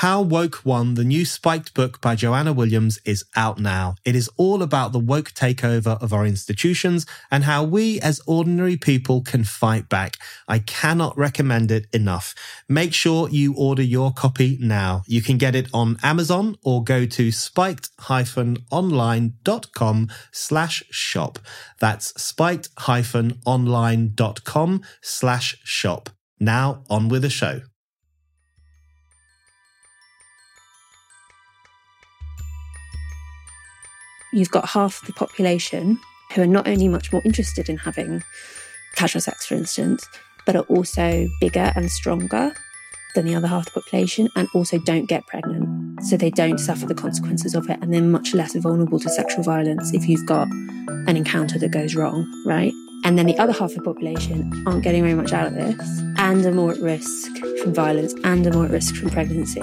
How Woke Won, the new spiked book by Joanna Williams, is out now. It is all about the woke takeover of our institutions and how we as ordinary people can fight back. I cannot recommend it enough. Make sure you order your copy now. You can get it on Amazon or go to spiked-online.com slash shop. That's spiked-online.com slash shop. Now on with the show. You've got half the population who are not only much more interested in having casual sex, for instance, but are also bigger and stronger than the other half of the population and also don't get pregnant. So they don't suffer the consequences of it and they're much less vulnerable to sexual violence if you've got an encounter that goes wrong, right? And then the other half of the population aren't getting very much out of this and are more at risk from violence and are more at risk from pregnancy.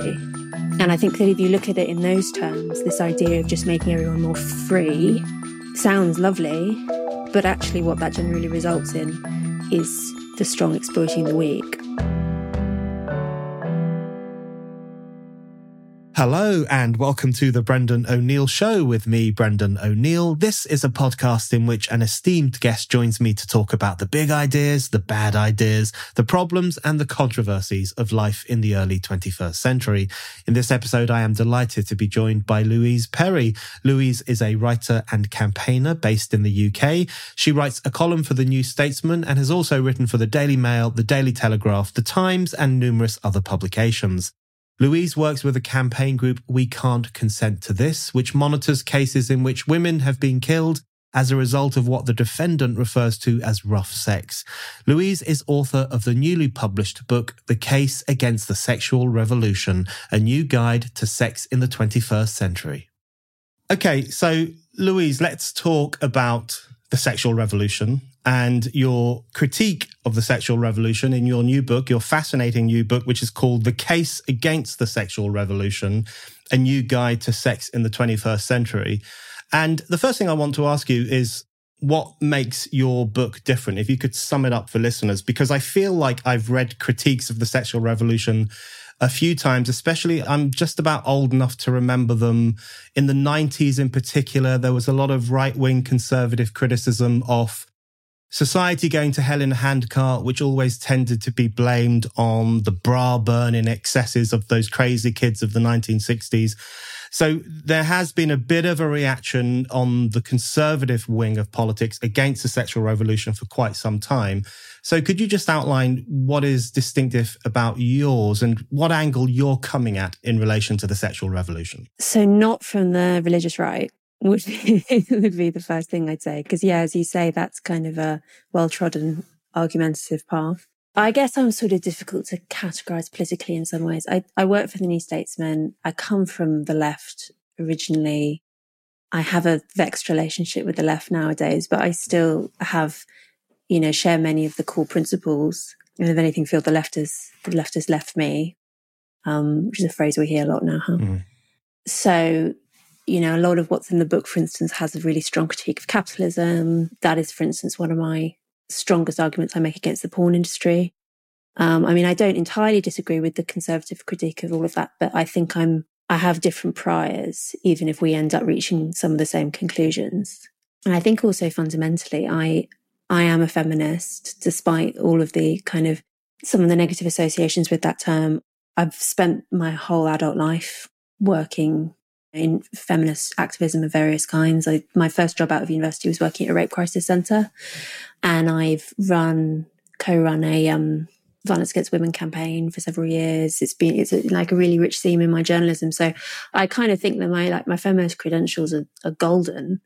And I think that if you look at it in those terms, this idea of just making everyone more free sounds lovely, but actually, what that generally results in is the strong exploiting the weak. Hello and welcome to the Brendan O'Neill Show with me, Brendan O'Neill. This is a podcast in which an esteemed guest joins me to talk about the big ideas, the bad ideas, the problems and the controversies of life in the early 21st century. In this episode, I am delighted to be joined by Louise Perry. Louise is a writer and campaigner based in the UK. She writes a column for the New Statesman and has also written for the Daily Mail, the Daily Telegraph, the Times and numerous other publications. Louise works with a campaign group, We Can't Consent to This, which monitors cases in which women have been killed as a result of what the defendant refers to as rough sex. Louise is author of the newly published book, The Case Against the Sexual Revolution, a new guide to sex in the 21st century. Okay, so Louise, let's talk about the sexual revolution and your critique of the sexual revolution in your new book, your fascinating new book, which is called The Case Against the Sexual Revolution, a new guide to sex in the 21st century. And the first thing I want to ask you is what makes your book different? If you could sum it up for listeners, because I feel like I've read critiques of the sexual revolution a few times, especially I'm just about old enough to remember them. In the 90s, in particular, there was a lot of right wing conservative criticism of society going to hell in a handcart, which always tended to be blamed on the bra burning excesses of those crazy kids of the 1960s. So there has been a bit of a reaction on the conservative wing of politics against the sexual revolution for quite some time. So could you just outline what is distinctive about yours and what angle you're coming at in relation to the sexual revolution? So not from the religious right would be, would be the first thing I'd say. Because yeah, as you say, that's kind of a well trodden argumentative path. I guess I'm sort of difficult to categorize politically in some ways. I, I work for the New Statesman. I come from the left originally. I have a vexed relationship with the left nowadays, but I still have, you know, share many of the core principles. And if anything, feel the left has the left has left me, um, which is a phrase we hear a lot now. Huh? Mm. So, you know, a lot of what's in the book, for instance, has a really strong critique of capitalism. That is, for instance, one of my strongest arguments I make against the porn industry. Um, I mean, I don't entirely disagree with the conservative critique of all of that, but I think I'm, I have different priors, even if we end up reaching some of the same conclusions. And I think also fundamentally, I, I am a feminist, despite all of the kind of some of the negative associations with that term. I've spent my whole adult life working in feminist activism of various kinds. I, my first job out of university was working at a rape crisis centre, and I've run co-run a um, violence against women campaign for several years. It's been it's a, like a really rich theme in my journalism. So I kind of think that my like my feminist credentials are, are golden,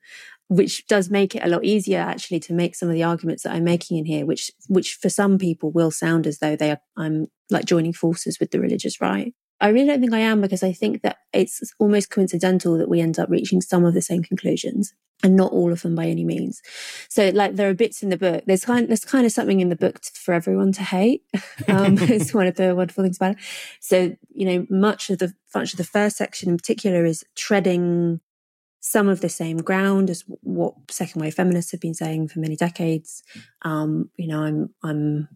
which does make it a lot easier actually to make some of the arguments that I'm making in here, which which for some people will sound as though they are I'm like joining forces with the religious right. I really don't think I am because I think that it's almost coincidental that we end up reaching some of the same conclusions and not all of them by any means. So like there are bits in the book. There's kind there's kind of something in the book for everyone to hate. Um, it's one of the wonderful things about it. So you know, much of the much of the first section in particular is treading some of the same ground as what second wave feminists have been saying for many decades. Um, you know, I'm I'm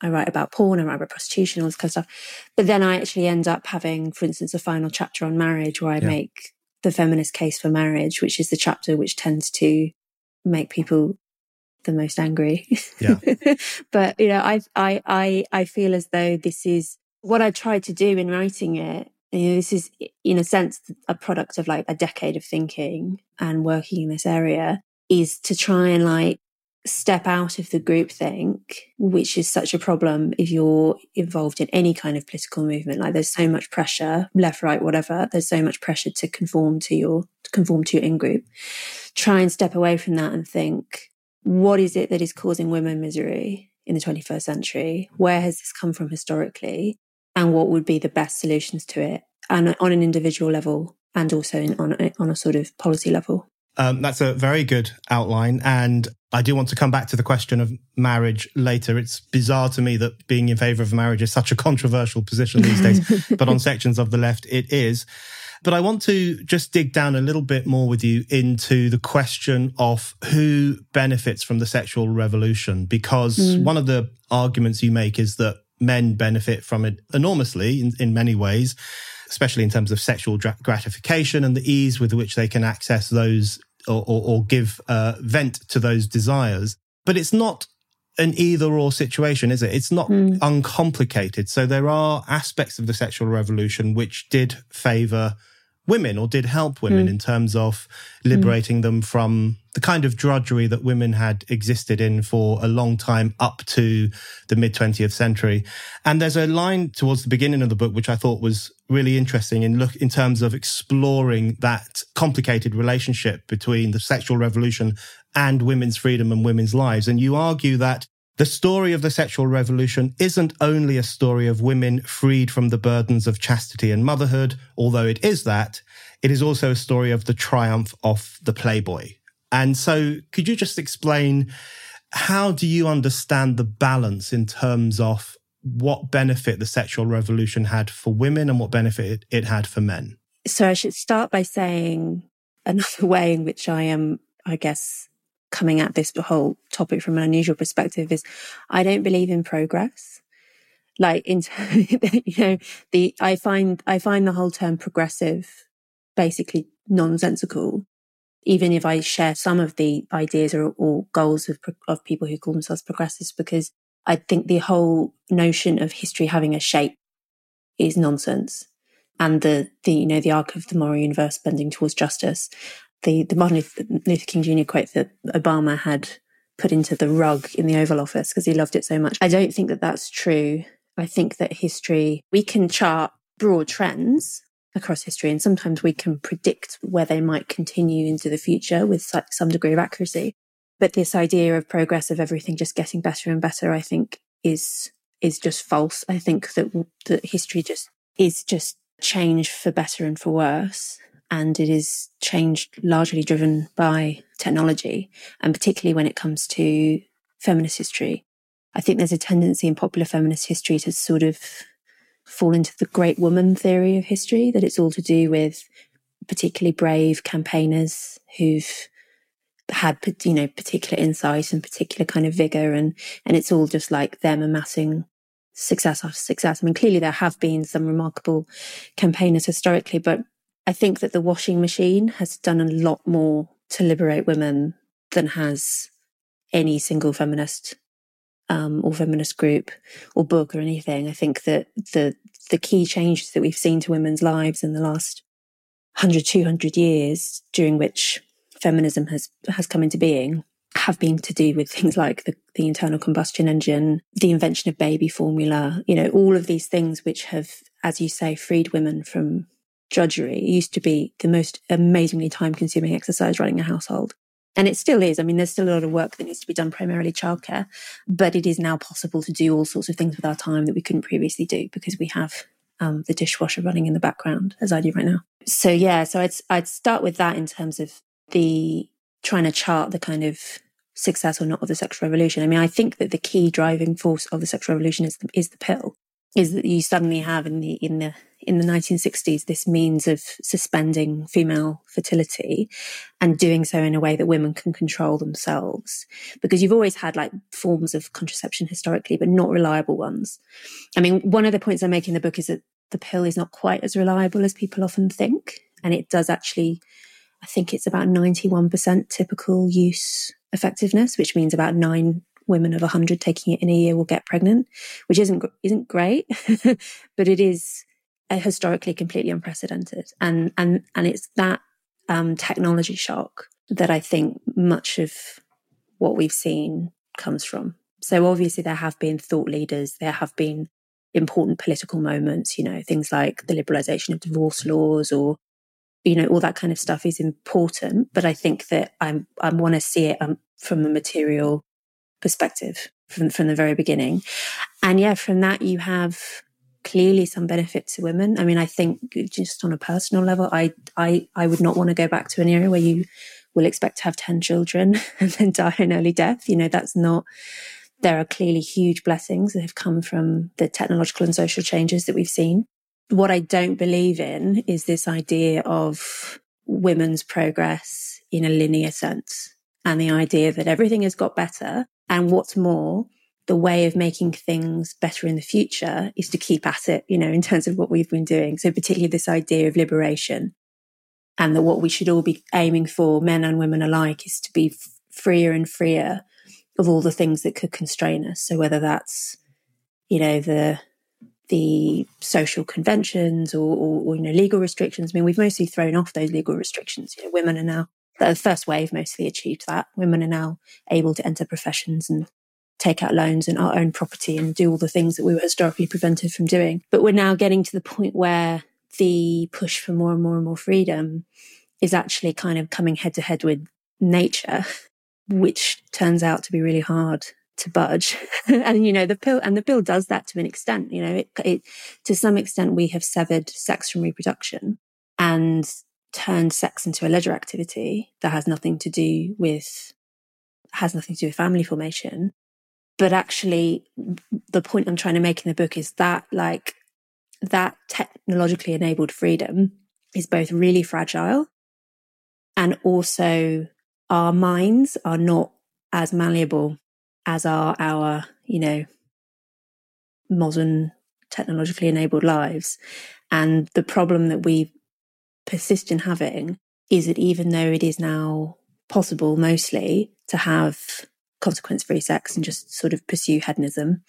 I write about porn, I write about prostitution, all this kind of stuff. But then I actually end up having, for instance, a final chapter on marriage where I yeah. make the feminist case for marriage, which is the chapter which tends to make people the most angry. Yeah. but you know, I I I I feel as though this is what I tried to do in writing it. You know, this is in a sense a product of like a decade of thinking and working in this area is to try and like step out of the groupthink, which is such a problem if you're involved in any kind of political movement. Like there's so much pressure, left, right, whatever. There's so much pressure to conform to your to conform to your in group. Try and step away from that and think, what is it that is causing women misery in the 21st century? Where has this come from historically? And what would be the best solutions to it? And on an individual level and also in, on, on a sort of policy level. Um, that's a very good outline. And I do want to come back to the question of marriage later. It's bizarre to me that being in favor of marriage is such a controversial position these days, but on sections of the left, it is. But I want to just dig down a little bit more with you into the question of who benefits from the sexual revolution, because mm. one of the arguments you make is that men benefit from it enormously in, in many ways, especially in terms of sexual gratification and the ease with which they can access those or, or, or give uh, vent to those desires. But it's not an either or situation, is it? It's not mm. uncomplicated. So there are aspects of the sexual revolution which did favor women or did help women mm. in terms of liberating mm. them from the kind of drudgery that women had existed in for a long time up to the mid 20th century. And there's a line towards the beginning of the book, which I thought was really interesting in look, in terms of exploring that complicated relationship between the sexual revolution and women's freedom and women's lives. And you argue that the story of the sexual revolution isn't only a story of women freed from the burdens of chastity and motherhood, although it is that. It is also a story of the triumph of the playboy. And so could you just explain how do you understand the balance in terms of what benefit the sexual revolution had for women and what benefit it had for men? So I should start by saying another way in which I am, I guess, coming at this whole topic from an unusual perspective is I don't believe in progress. Like in, you know, the, I find, I find the whole term progressive basically nonsensical. Even if I share some of the ideas or, or goals of, of people who call themselves progressives, because I think the whole notion of history having a shape is nonsense. And the, the, you know, the arc of the moral universe bending towards justice the, the Martin Luther King Jr. quote that Obama had put into the rug in the Oval Office because he loved it so much. I don't think that that's true. I think that history, we can chart broad trends across history, and sometimes we can predict where they might continue into the future with some degree of accuracy. But this idea of progress of everything just getting better and better, I think, is is just false. I think that that history just is just change for better and for worse and it is changed largely driven by technology, and particularly when it comes to feminist history. I think there's a tendency in popular feminist history to sort of fall into the great woman theory of history, that it's all to do with particularly brave campaigners who've had, you know, particular insight and particular kind of vigor. And, and it's all just like them amassing success after success. I mean, clearly there have been some remarkable campaigners historically, but I think that the washing machine has done a lot more to liberate women than has any single feminist um, or feminist group or book or anything. I think that the the key changes that we've seen to women's lives in the last 100, 200 years, during which feminism has has come into being, have been to do with things like the, the internal combustion engine, the invention of baby formula, you know, all of these things which have, as you say, freed women from drudgery. It used to be the most amazingly time consuming exercise running a household. And it still is. I mean, there's still a lot of work that needs to be done, primarily childcare, but it is now possible to do all sorts of things with our time that we couldn't previously do because we have um, the dishwasher running in the background as I do right now. So yeah, so I'd I'd start with that in terms of the trying to chart the kind of success or not of the sexual revolution. I mean, I think that the key driving force of the sexual revolution is the, is the pill. Is that you suddenly have in the in the in the 1960s this means of suspending female fertility and doing so in a way that women can control themselves. Because you've always had like forms of contraception historically but not reliable ones. I mean one of the points i make in the book is that the pill is not quite as reliable as people often think. And it does actually i think it's about 91% typical use effectiveness, which means about nine women of 100 taking it in a year will get pregnant, which isn't isn't great, but it is historically completely unprecedented. And and and it's that um, technology shock that I think much of what we've seen comes from. So obviously there have been thought leaders, there have been important political moments, you know, things like the liberalization of divorce laws or you know, all that kind of stuff is important. But I think that I'm, I want to see it um, from a material perspective from, from the very beginning. And yeah, from that, you have clearly some benefit to women. I mean, I think just on a personal level, I, I, I would not want to go back to an era where you will expect to have 10 children and then die an early death. You know, that's not, there are clearly huge blessings that have come from the technological and social changes that we've seen. What I don't believe in is this idea of women's progress in a linear sense and the idea that everything has got better. And what's more, the way of making things better in the future is to keep at it, you know, in terms of what we've been doing. So particularly this idea of liberation and that what we should all be aiming for, men and women alike, is to be f- freer and freer of all the things that could constrain us. So whether that's, you know, the the social conventions or, or, or, you know legal restrictions. I mean, we've mostly thrown off those legal restrictions. You know, women are now the first wave mostly achieved that. Women are now able to enter professions and take out loans and our own property and do all the things that we were historically prevented from doing. But we're now getting to the point where the push for more and more and more freedom is actually kind of coming head to head with nature, which turns out to be really hard to budge. and, you know, the pill and the bill does that to an extent, you know, it, it, to some extent, we have severed sex from reproduction and turned sex into a leisure activity that has nothing to do with, has nothing to do with family formation. But actually, the point I'm trying to make in the book is that like that technologically enabled freedom is both really fragile and also our minds are not as malleable as are our, you know, modern technologically enabled lives. And the problem that we persist in having is that even though it is now possible mostly to have consequence free sex and just sort of pursue hedonism,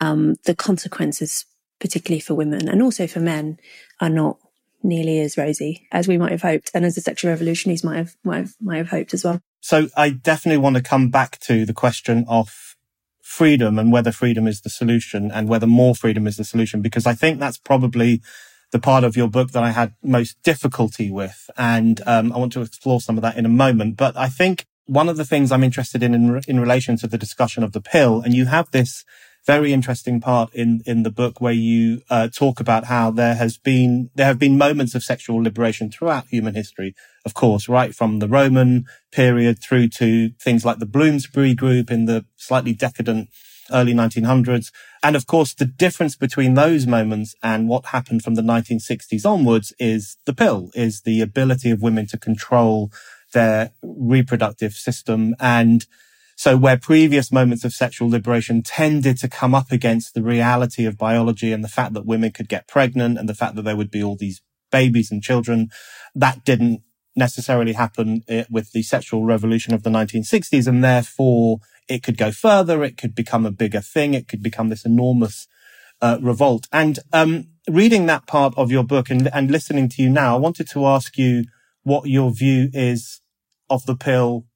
um, the consequences, particularly for women and also for men, are not nearly as rosy as we might have hoped and as the sexual revolutionaries might have, might have, might have hoped as well. So I definitely want to come back to the question of freedom and whether freedom is the solution and whether more freedom is the solution, because I think that's probably the part of your book that I had most difficulty with. And um, I want to explore some of that in a moment. But I think one of the things I'm interested in, in, in relation to the discussion of the pill, and you have this very interesting part in in the book where you uh, talk about how there has been there have been moments of sexual liberation throughout human history of course right from the roman period through to things like the bloomsbury group in the slightly decadent early 1900s and of course the difference between those moments and what happened from the 1960s onwards is the pill is the ability of women to control their reproductive system and so where previous moments of sexual liberation tended to come up against the reality of biology and the fact that women could get pregnant and the fact that there would be all these babies and children, that didn't necessarily happen eh, with the sexual revolution of the 1960s. And therefore it could go further. It could become a bigger thing. It could become this enormous uh, revolt. And um, reading that part of your book and, and listening to you now, I wanted to ask you what your view is of the pill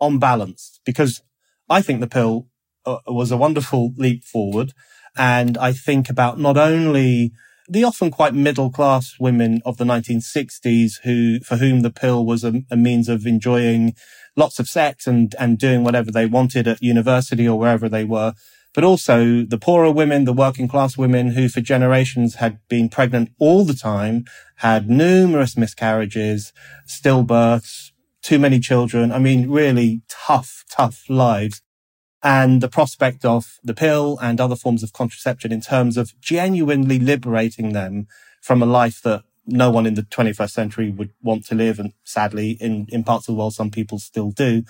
on balance because I think the pill uh, was a wonderful leap forward. And I think about not only the often quite middle class women of the 1960s who, for whom the pill was a, a, means of enjoying lots of sex and, and doing whatever they wanted at university or wherever they were. but also the poorer women, the working class women who for generations had been pregnant all the time, had numerous miscarriages, stillbirths, too many children. I mean, really tough, tough lives. And the prospect of the pill and other forms of contraception in terms of genuinely liberating them from a life that no one in the 21st century would want to live. And sadly, in, in parts of the world, some people still do.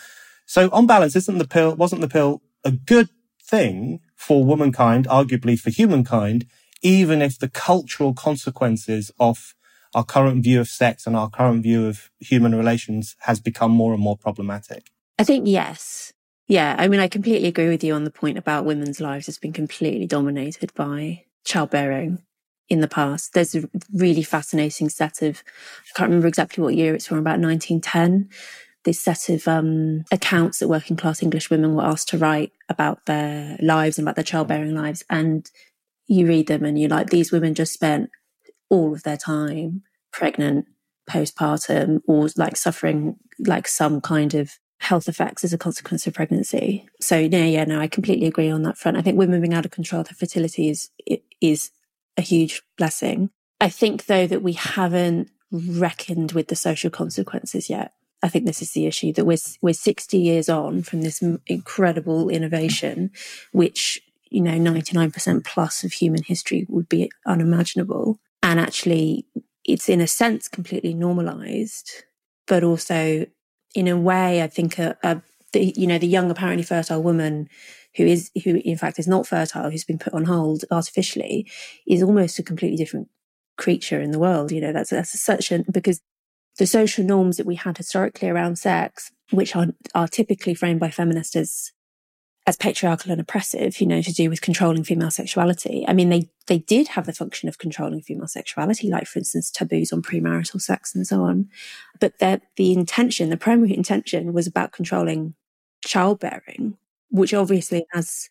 So on balance, isn't the pill, wasn't the pill a good thing for womankind, arguably for humankind, even if the cultural consequences of our current view of sex and our current view of human relations has become more and more problematic? I think yes. Yeah. I mean, I completely agree with you on the point about women's lives has been completely dominated by childbearing in the past. There's a really fascinating set of, I can't remember exactly what year it's from, about 1910. This set of um, accounts that working class English women were asked to write about their lives and about their childbearing lives. And you read them and you're like, these women just spent all of their time pregnant, postpartum, or like suffering like some kind of health effects as a consequence of pregnancy. So yeah, yeah, no, I completely agree on that front. I think women being out of control of their fertility is is a huge blessing. I think though that we haven't reckoned with the social consequences yet. I think this is the issue that we're we're 60 years on from this incredible innovation, which you know 99% plus of human history would be unimaginable, and actually it's in a sense completely normalized, but also in a way, I think a, a the, you know the young apparently fertile woman who is who in fact is not fertile, who's been put on hold artificially, is almost a completely different creature in the world. You know, that's that's such an because the social norms that we had historically around sex, which are are typically framed by feminists as as patriarchal and oppressive, you know, to do with controlling female sexuality. I mean, they they did have the function of controlling female sexuality, like for instance, taboos on premarital sex and so on. But the intention, the primary intention, was about controlling childbearing, which obviously has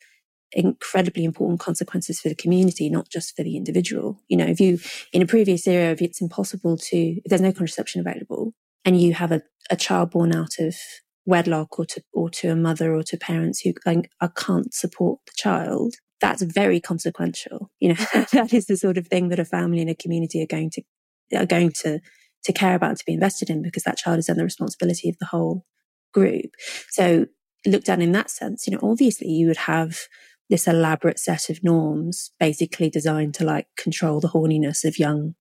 incredibly important consequences for the community, not just for the individual. You know, if you in a previous era, if it's impossible to, if there's no contraception available, and you have a, a child born out of wedlock or to or to a mother or to parents who uh, can't support the child, that's very consequential. You know, that is the sort of thing that a family and a community are going to are going to to care about to be invested in because that child is then the responsibility of the whole group. So looked at in that sense, you know, obviously you would have this elaborate set of norms basically designed to like control the horniness of young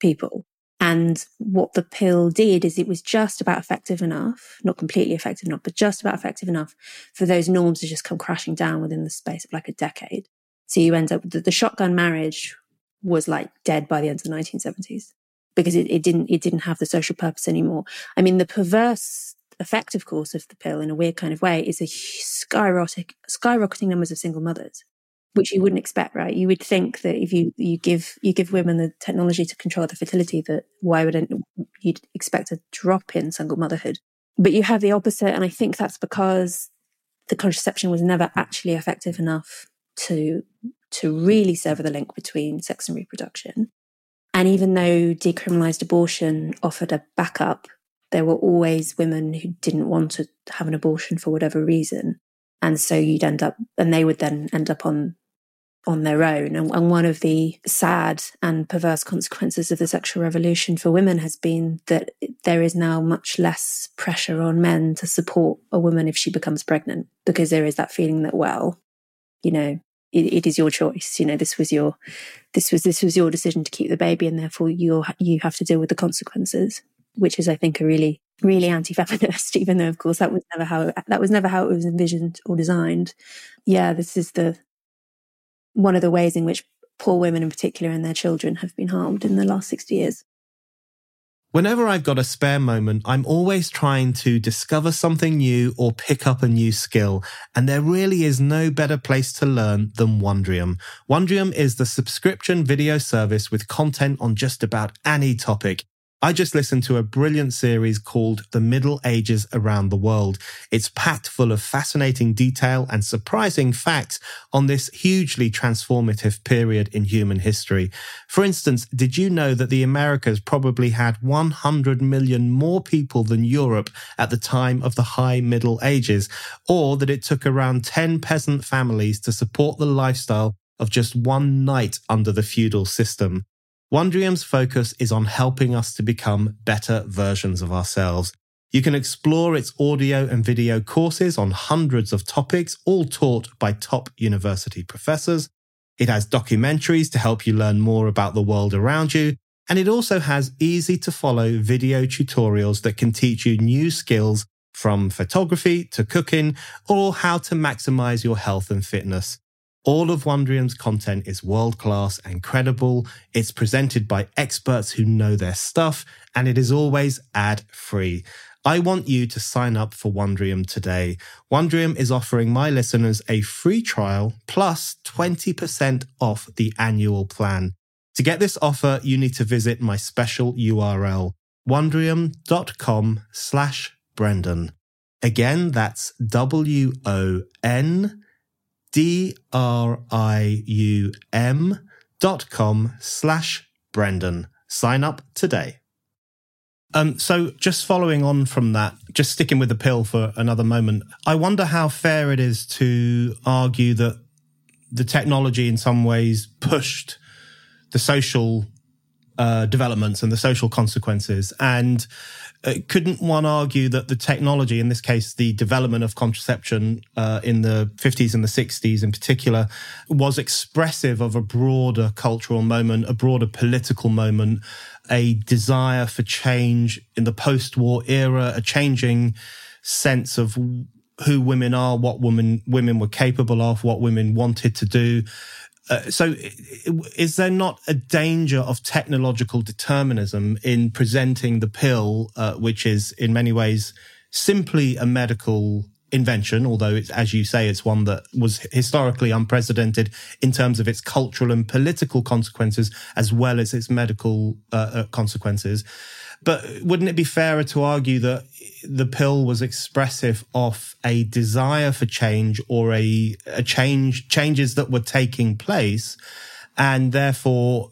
people. And what the pill did is it was just about effective enough, not completely effective enough, but just about effective enough for those norms to just come crashing down within the space of like a decade. So you end up the, the shotgun marriage was like dead by the end of the 1970s because it, it didn't, it didn't have the social purpose anymore. I mean, the perverse effect, of course, of the pill in a weird kind of way is a skyrocket, skyrocketing numbers of single mothers which you wouldn't expect, right? You would think that if you, you give you give women the technology to control the fertility, that why wouldn't you'd expect a drop in single motherhood? But you have the opposite, and I think that's because the contraception was never actually effective enough to to really sever the link between sex and reproduction. And even though decriminalized abortion offered a backup, there were always women who didn't want to have an abortion for whatever reason. And so you'd end up, and they would then end up on on their own. And, and, one of the sad and perverse consequences of the sexual revolution for women has been that there is now much less pressure on men to support a woman if she becomes pregnant, because there is that feeling that, well, you know, it, it is your choice. You know, this was your, this was, this was your decision to keep the baby and therefore you you have to deal with the consequences, which is, I think, a really really anti-feminist, even though of course that was never how that was never how it was envisioned or designed. Yeah, this is the one of the ways in which poor women in particular and their children have been harmed in the last 60 years. Whenever I've got a spare moment, I'm always trying to discover something new or pick up a new skill. And there really is no better place to learn than Wondrium. Wondrium is the subscription video service with content on just about any topic I just listened to a brilliant series called The Middle Ages Around the World. It's packed full of fascinating detail and surprising facts on this hugely transformative period in human history. For instance, did you know that the Americas probably had 100 million more people than Europe at the time of the High Middle Ages, or that it took around 10 peasant families to support the lifestyle of just one knight under the feudal system? Wondrium's focus is on helping us to become better versions of ourselves. You can explore its audio and video courses on hundreds of topics, all taught by top university professors. It has documentaries to help you learn more about the world around you. And it also has easy to follow video tutorials that can teach you new skills from photography to cooking or how to maximize your health and fitness. All of Wondrium's content is world class and credible. It's presented by experts who know their stuff, and it is always ad free. I want you to sign up for Wondrium today. Wondrium is offering my listeners a free trial plus 20% off the annual plan. To get this offer, you need to visit my special URL, wondrium.com slash Brendan. Again, that's W-O-N D-R-I-U-M dot com slash Brendan. Sign up today. Um, so just following on from that, just sticking with the pill for another moment, I wonder how fair it is to argue that the technology in some ways pushed the social uh, developments and the social consequences. And uh, couldn't one argue that the technology, in this case, the development of contraception uh, in the 50s and the 60s in particular, was expressive of a broader cultural moment, a broader political moment, a desire for change in the post war era, a changing sense of who women are, what women women were capable of, what women wanted to do. Uh, so, is there not a danger of technological determinism in presenting the pill, uh, which is in many ways simply a medical invention, although it's, as you say, it's one that was historically unprecedented in terms of its cultural and political consequences, as well as its medical uh, uh consequences. But wouldn't it be fairer to argue that the pill was expressive of a desire for change or a, a change, changes that were taking place. And therefore,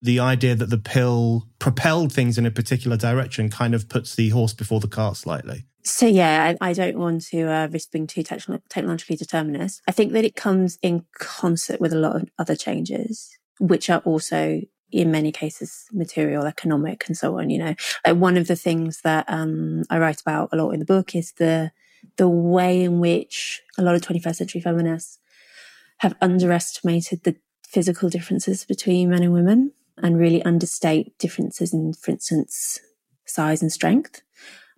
the idea that the pill propelled things in a particular direction kind of puts the horse before the cart slightly. So yeah, I, I don't want to uh, risk being too technologically determinist. I think that it comes in concert with a lot of other changes, which are also in many cases material economic and so on you know. Like one of the things that um, i write about a lot in the book is the the way in which a lot of 21st century feminists have underestimated the physical differences between men and women and really understate differences in for instance size and strength.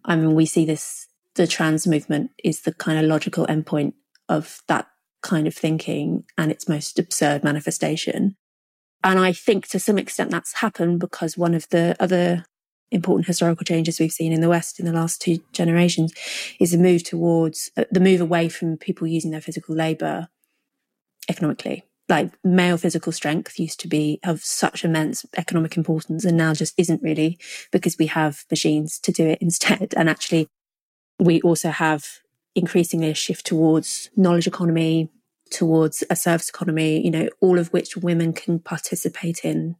I mean we see this the trans movement is the kind of logical endpoint of that kind of thinking and its most absurd manifestation and I think to some extent that's happened because one of the other important historical changes we've seen in the West in the last two generations is the move towards uh, the move away from people using their physical labor economically. Like male physical strength used to be of such immense economic importance and now just isn't really because we have machines to do it instead. And actually, we also have increasingly a shift towards knowledge economy, towards a service economy, you know, all of which women can participate in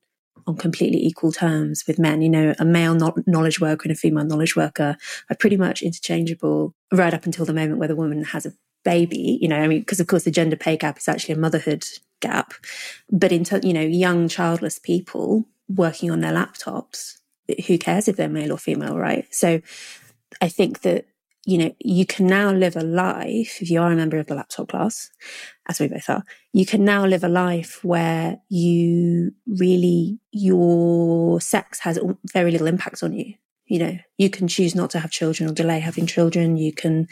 on completely equal terms with men. You know, a male knowledge worker and a female knowledge worker are pretty much interchangeable right up until the moment where the woman has a baby. You know, I mean, because of course the gender pay gap is actually a motherhood gap. But in, you know, young childless people working on their laptops, who cares if they're male or female, right? So I think that you know, you can now live a life, if you are a member of the laptop class, as we both are, you can now live a life where you really, your sex has very little impact on you. You know, you can choose not to have children or delay having children. You can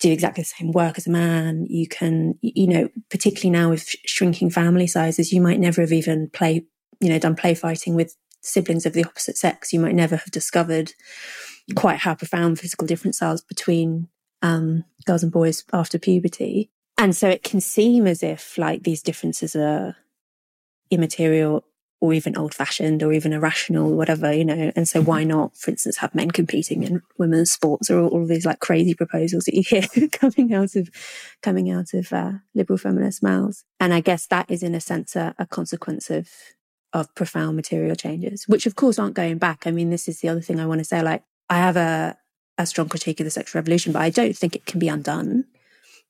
do exactly the same work as a man. You can, you know, particularly now with shrinking family sizes, you might never have even play, you know, done play fighting with siblings of the opposite sex. You might never have discovered quite how profound physical difference differences between um, girls and boys after puberty. And so it can seem as if like these differences are immaterial or even old fashioned or even irrational, or whatever, you know. And so why not, for instance, have men competing in women's sports or all, all these like crazy proposals that you hear coming out of, coming out of uh, liberal feminist mouths. And I guess that is in a sense a, a consequence of, of profound material changes, which of course aren't going back. I mean, this is the other thing I want to say. Like I have a, a strong critique of the sexual revolution, but I don't think it can be undone.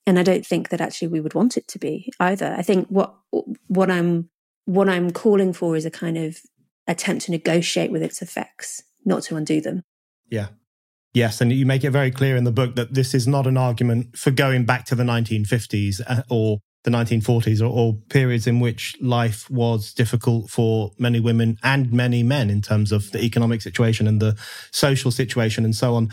And I don't think that actually we would want it to be either. I think what, what I'm what I'm calling for is a kind of attempt to negotiate with its effects, not to undo them. Yeah. Yes, and you make it very clear in the book that this is not an argument for going back to the 1950s uh, or the 1940s or, or, periods in which life was difficult for many women and many men in terms of the economic situation and the social situation and so on.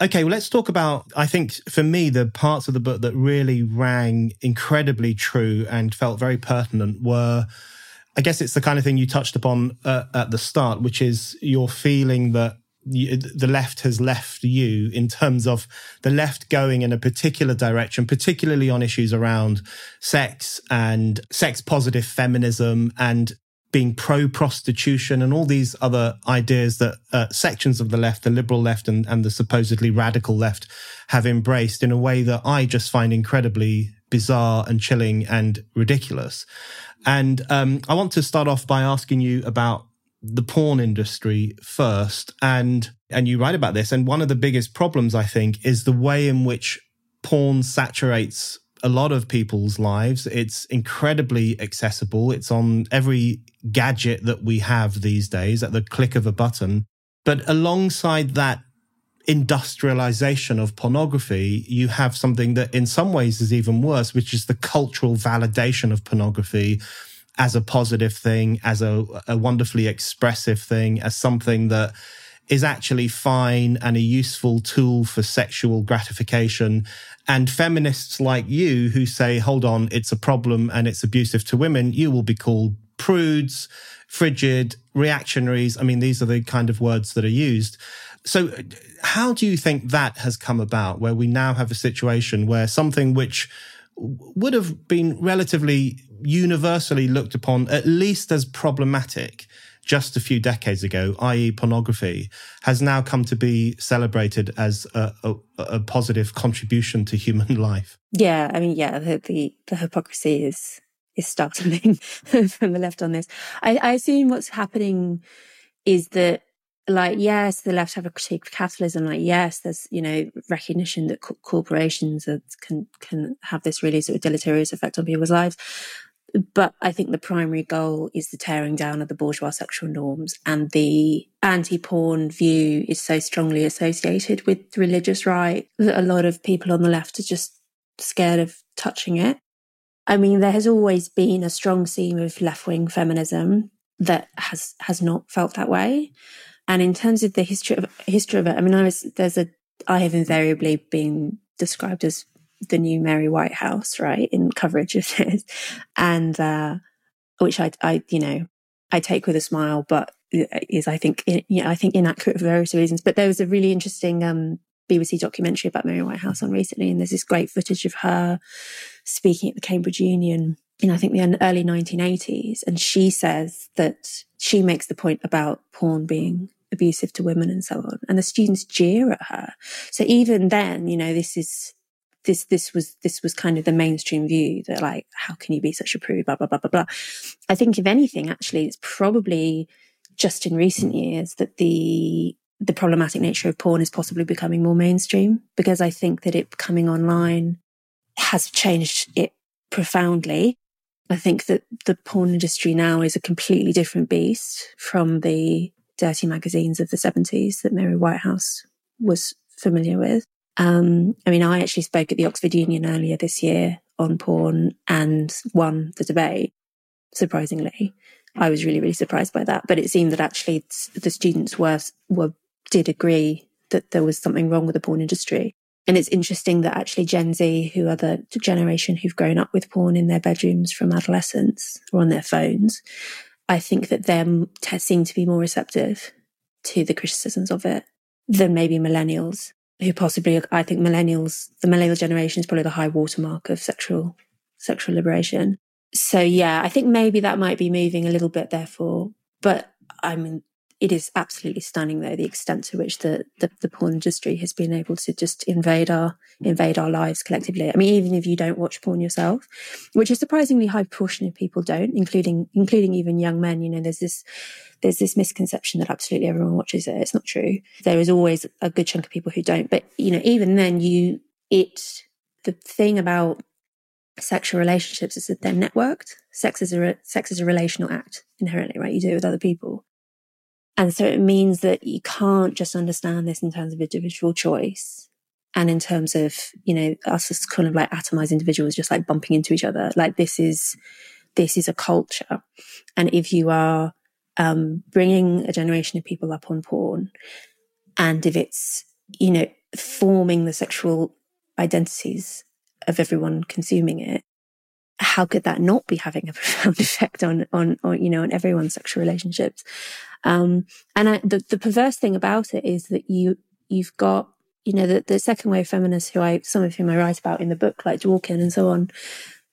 Okay, well, let's talk about, I think for me, the parts of the book that really rang incredibly true and felt very pertinent were I guess it's the kind of thing you touched upon uh, at the start, which is your feeling that the left has left you in terms of the left going in a particular direction, particularly on issues around sex and sex positive feminism and being pro prostitution and all these other ideas that uh, sections of the left, the liberal left and, and the supposedly radical left have embraced in a way that I just find incredibly bizarre and chilling and ridiculous. And um, I want to start off by asking you about the porn industry first. And and you write about this. And one of the biggest problems, I think, is the way in which porn saturates a lot of people's lives. It's incredibly accessible. It's on every gadget that we have these days at the click of a button. But alongside that industrialization of pornography, you have something that in some ways is even worse, which is the cultural validation of pornography as a positive thing, as a, a wonderfully expressive thing, as something that is actually fine and a useful tool for sexual gratification. And feminists like you who say, hold on, it's a problem and it's abusive to women, you will be called prudes, frigid, reactionaries. I mean, these are the kind of words that are used. So, how do you think that has come about where we now have a situation where something which would have been relatively universally looked upon at least as problematic just a few decades ago, i.e., pornography, has now come to be celebrated as a, a, a positive contribution to human life. Yeah, I mean, yeah, the the, the hypocrisy is is startling from the left on this. I, I assume what's happening is that like yes the left have a critique of capitalism like yes there's you know recognition that co- corporations are, can can have this really sort of deleterious effect on people's lives. But i think the primary goal is the tearing down of the bourgeois sexual norms and the anti-porn view is so strongly associated with religious right that a lot of people on the left are just scared of touching it. I mean there has always been a strong seam of left-wing feminism that has has not felt that way and in terms of the history of history of it, I mean, I was there's a I have invariably been described as the new Mary Whitehouse, right, in coverage of this, and uh, which I, I, you know, I take with a smile, but is I think, yeah, I think inaccurate for various reasons. But there was a really interesting um, BBC documentary about Mary Whitehouse on recently, and there's this great footage of her speaking at the Cambridge Union in I think the early 1980s, and she says that she makes the point about porn being abusive to women and so on. And the students jeer at her. So even then, you know, this is, this, this was, this was kind of the mainstream view that like, how can you be such a prude, blah, blah, blah, blah, blah. I think if anything, actually, it's probably just in recent years that the, the problematic nature of porn is possibly becoming more mainstream because I think that it coming online has changed it profoundly. I think that the porn industry now is a completely different beast from the dirty magazines of the 70s that Mary Whitehouse was familiar with. Um, I mean, I actually spoke at the Oxford Union earlier this year on porn and won the debate, surprisingly. I was really, really surprised by that. But it seemed that actually the students were, were, did agree that there was something wrong with the porn industry. And it's interesting that actually Gen Z, who are the generation who've grown up with porn in their bedrooms from adolescence or on their phones, I think that them seem to be more receptive to the criticisms of it than maybe millennials, who possibly, I think millennials, the millennial generation is probably the high watermark of sexual, sexual liberation. so yeah, I think maybe that might be moving a little bit, therefore. But I mean, it is absolutely stunning, though, the extent to which the, the, the porn industry has been able to just invade our invade our lives collectively. I mean, even if you don't watch porn yourself, which is surprisingly high proportion of people don't, including including even young men. You know, there's this there's this misconception that absolutely everyone watches it. It's not true. There is always a good chunk of people who don't. But you know, even then, you it the thing about sexual relationships is that they're networked. Sex is a sex is a relational act inherently, right? You do it with other people. And so it means that you can't just understand this in terms of individual choice and in terms of, you know, us as kind of like atomized individuals just like bumping into each other. Like this is, this is a culture. And if you are, um, bringing a generation of people up on porn and if it's, you know, forming the sexual identities of everyone consuming it, how could that not be having a profound effect on, on, on you know, on everyone's sexual relationships? Um, and I, the, the perverse thing about it is that you, you've got, you know, the, the second wave feminists who I, some of whom I write about in the book, like Dworkin and so on,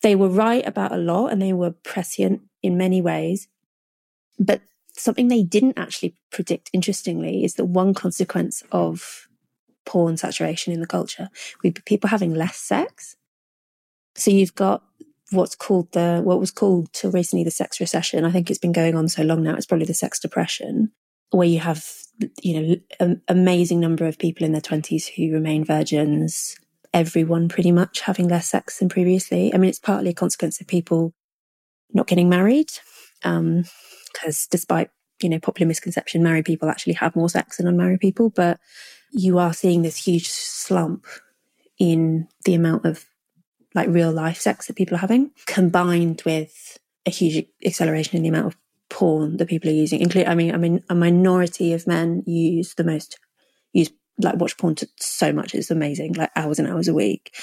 they were right about a lot and they were prescient in many ways. But something they didn't actually predict, interestingly, is that one consequence of porn saturation in the culture would be people having less sex. So you've got what's called the what was called till recently the sex recession. I think it's been going on so long now. It's probably the sex depression, where you have you know an amazing number of people in their twenties who remain virgins. Everyone pretty much having less sex than previously. I mean, it's partly a consequence of people not getting married, because um, despite you know popular misconception, married people actually have more sex than unmarried people. But you are seeing this huge slump in the amount of like real life sex that people are having, combined with a huge acceleration in the amount of porn that people are using. Include, I mean, I mean, a minority of men use the most use like watch porn so much. It's amazing, like hours and hours a week,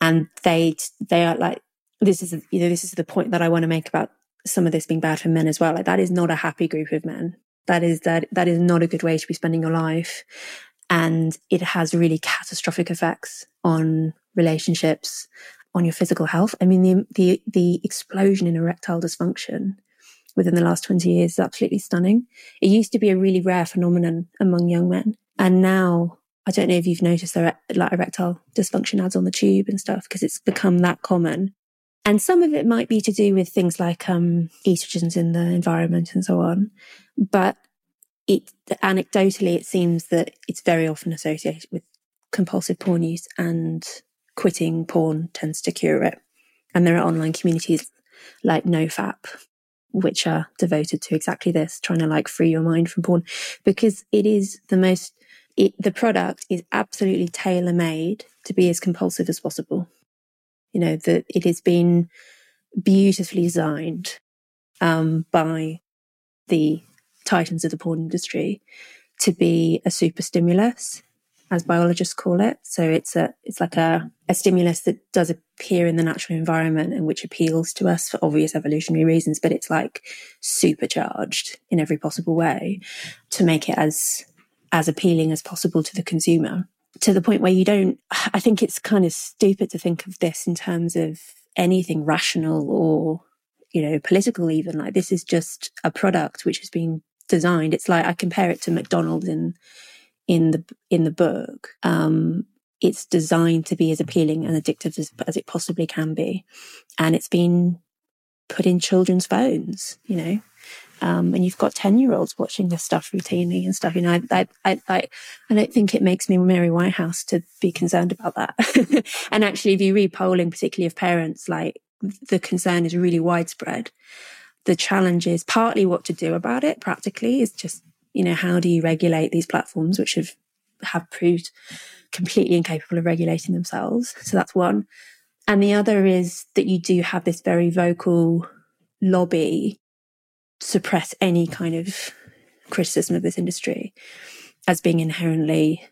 and they they are like this is you know this is the point that I want to make about some of this being bad for men as well. Like that is not a happy group of men. That is that that is not a good way to be spending your life, and it has really catastrophic effects on relationships on your physical health. I mean, the, the, the explosion in erectile dysfunction within the last 20 years is absolutely stunning. It used to be a really rare phenomenon among young men. And now I don't know if you've noticed there are like erectile dysfunction ads on the tube and stuff because it's become that common. And some of it might be to do with things like um, estrogens in the environment and so on. But it anecdotally, it seems that it's very often associated with compulsive porn use and quitting porn tends to cure it. And there are online communities like NoFap, which are devoted to exactly this, trying to like free your mind from porn because it is the most, it, the product is absolutely tailor made to be as compulsive as possible. You know, that it has been beautifully designed um, by the titans of the porn industry to be a super stimulus as biologists call it. So it's a it's like a, a stimulus that does appear in the natural environment and which appeals to us for obvious evolutionary reasons, but it's like supercharged in every possible way to make it as as appealing as possible to the consumer. To the point where you don't I think it's kind of stupid to think of this in terms of anything rational or you know political even like this is just a product which has been designed it's like i compare it to mcdonald's in in the in the book, um, it's designed to be as appealing and addictive as, as it possibly can be, and it's been put in children's phones. You know, um, and you've got 10 year olds watching this stuff routinely and stuff. You know, I, I, I, I don't think it makes me Mary Whitehouse to be concerned about that. and actually, if you read polling, particularly of parents, like the concern is really widespread. The challenge is partly what to do about it practically is just you know, how do you regulate these platforms, which have, have proved completely incapable of regulating themselves? So that's one. And the other is that you do have this very vocal lobby suppress any kind of criticism of this industry as being inherently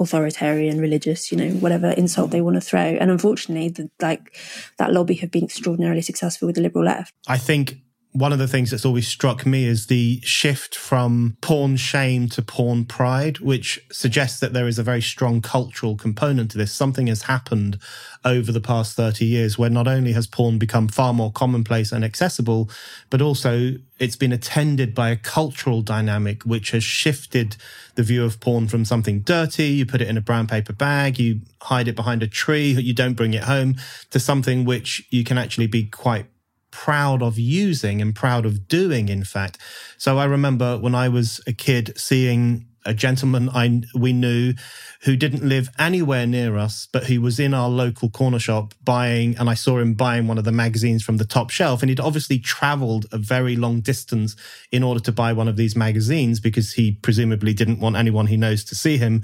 authoritarian, religious, you know, whatever insult they want to throw. And unfortunately, the, like that lobby have been extraordinarily successful with the liberal left. I think one of the things that's always struck me is the shift from porn shame to porn pride, which suggests that there is a very strong cultural component to this. Something has happened over the past 30 years where not only has porn become far more commonplace and accessible, but also it's been attended by a cultural dynamic which has shifted the view of porn from something dirty, you put it in a brown paper bag, you hide it behind a tree, you don't bring it home, to something which you can actually be quite proud of using and proud of doing, in fact. So I remember when I was a kid seeing a gentleman I we knew who didn't live anywhere near us, but he was in our local corner shop buying, and I saw him buying one of the magazines from the top shelf. And he'd obviously traveled a very long distance in order to buy one of these magazines because he presumably didn't want anyone he knows to see him.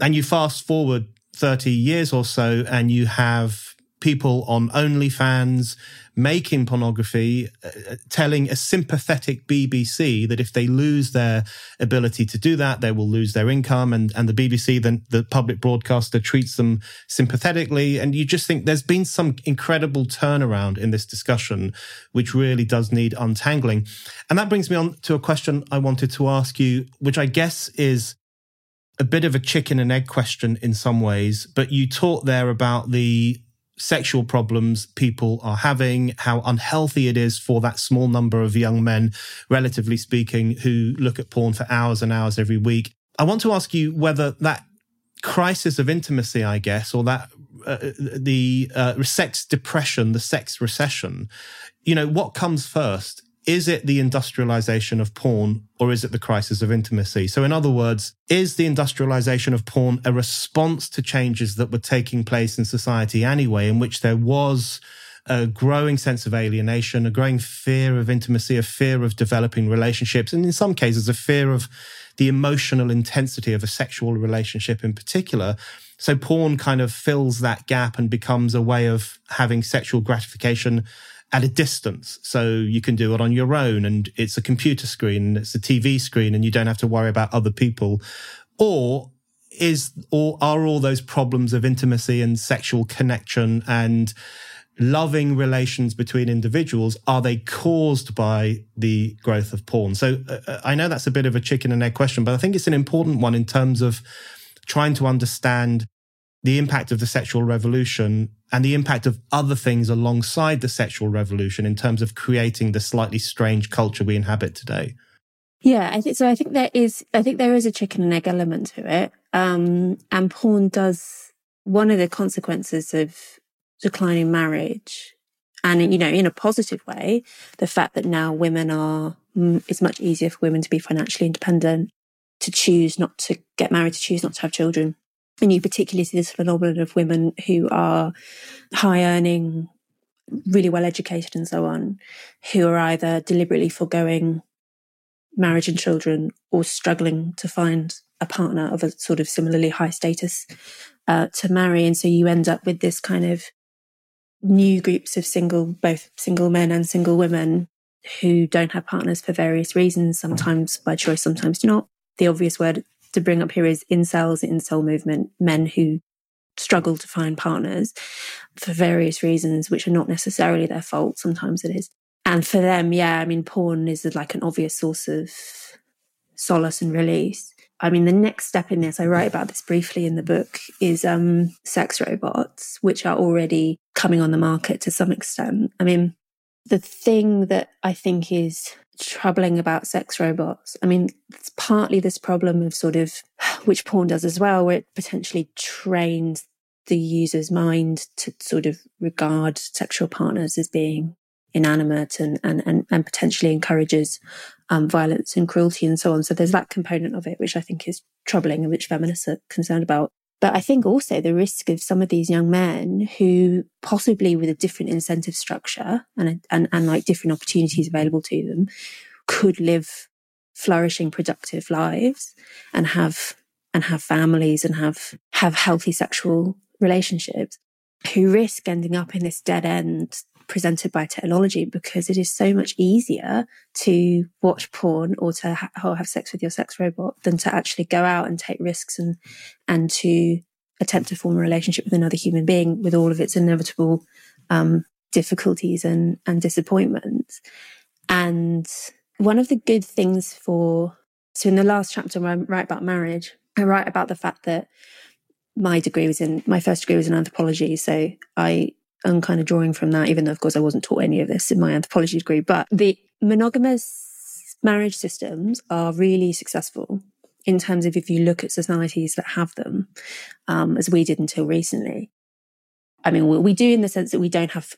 And you fast forward 30 years or so, and you have people on OnlyFans making pornography, uh, telling a sympathetic BBC that if they lose their ability to do that, they will lose their income. And, and the BBC, then the public broadcaster treats them sympathetically. And you just think there's been some incredible turnaround in this discussion, which really does need untangling. And that brings me on to a question I wanted to ask you, which I guess is a bit of a chicken and egg question in some ways, but you talked there about the sexual problems people are having, how unhealthy it is for that small number of young men, relatively speaking, who look at porn for hours and hours every week. I want to ask you whether that crisis of intimacy, I guess, or that uh, the uh, sex depression, the sex recession, you know, what comes first? Is it the industrialization of porn or is it the crisis of intimacy? So, in other words, is the industrialization of porn a response to changes that were taking place in society anyway, in which there was a growing sense of alienation, a growing fear of intimacy, a fear of developing relationships, and in some cases, a fear of the emotional intensity of a sexual relationship in particular. So porn kind of fills that gap and becomes a way of having sexual gratification at a distance. So you can do it on your own and it's a computer screen, it's a TV screen and you don't have to worry about other people. Or is, or are all those problems of intimacy and sexual connection and loving relations between individuals, are they caused by the growth of porn? So uh, I know that's a bit of a chicken and egg question, but I think it's an important one in terms of trying to understand the impact of the sexual revolution and the impact of other things alongside the sexual revolution in terms of creating the slightly strange culture we inhabit today. Yeah, I think so. I think there is, I think there is a chicken and egg element to it. Um, and porn does one of the consequences of declining marriage and, you know, in a positive way, the fact that now women are, it's much easier for women to be financially independent, to choose not to get married, to choose not to have children. And you particularly see this phenomenon of women who are high earning, really well educated and so on, who are either deliberately foregoing marriage and children or struggling to find a partner of a sort of similarly high status uh, to marry. And so you end up with this kind of new groups of single, both single men and single women who don't have partners for various reasons, sometimes by choice, sometimes not. The obvious word to bring up here is incels, incel movement, men who struggle to find partners for various reasons, which are not necessarily their fault. Sometimes it is. And for them, yeah, I mean, porn is like an obvious source of solace and release. I mean, the next step in this, I write about this briefly in the book, is um, sex robots, which are already coming on the market to some extent. I mean, the thing that I think is troubling about sex robots. I mean, it's partly this problem of sort of, which porn does as well, where it potentially trains the user's mind to sort of regard sexual partners as being inanimate and, and, and, and potentially encourages um, violence and cruelty and so on. So there's that component of it, which I think is troubling and which feminists are concerned about. But I think also the risk of some of these young men who possibly with a different incentive structure and, and, and like different opportunities available to them could live flourishing, productive lives and have, and have families and have, have healthy sexual relationships. Who risk ending up in this dead end presented by technology because it is so much easier to watch porn or to ha- or have sex with your sex robot than to actually go out and take risks and and to attempt to form a relationship with another human being with all of its inevitable um, difficulties and and disappointments. And one of the good things for, so in the last chapter where I write about marriage, I write about the fact that my degree was in, my first degree was in anthropology. So I am kind of drawing from that, even though, of course, I wasn't taught any of this in my anthropology degree. But the monogamous marriage systems are really successful in terms of if you look at societies that have them, um, as we did until recently. I mean, we, we do in the sense that we don't have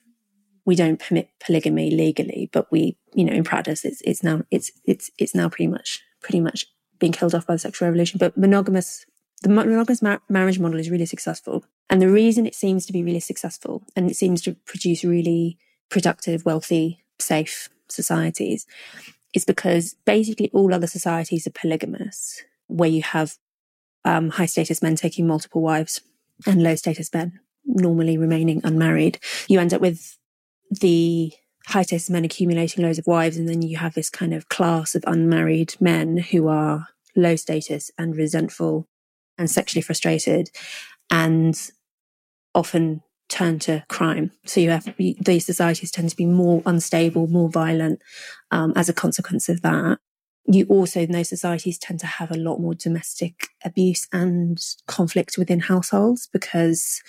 we don't permit polygamy legally, but we, you know, in practice, it's it's now it's it's it's now pretty much pretty much being killed off by the sexual revolution. But monogamous, the monogamous mar- marriage model is really successful, and the reason it seems to be really successful and it seems to produce really productive, wealthy, safe societies is because basically all other societies are polygamous, where you have um, high status men taking multiple wives and low status men normally remaining unmarried. You end up with the high status men accumulating loads of wives, and then you have this kind of class of unmarried men who are low status and resentful and sexually frustrated and often turn to crime. So you have these societies tend to be more unstable, more violent um, as a consequence of that. You also in those societies tend to have a lot more domestic abuse and conflict within households because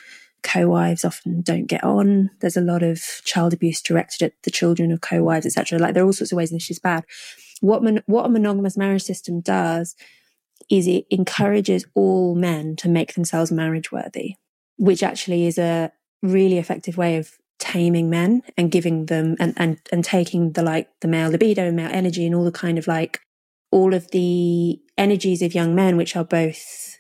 co-wives often don't get on. There's a lot of child abuse directed at the children of co-wives, etc. Like there are all sorts of ways in which it's bad. What mon- what a monogamous marriage system does is it encourages all men to make themselves marriage worthy, which actually is a really effective way of taming men and giving them and and and taking the like the male libido and male energy and all the kind of like all of the energies of young men, which are both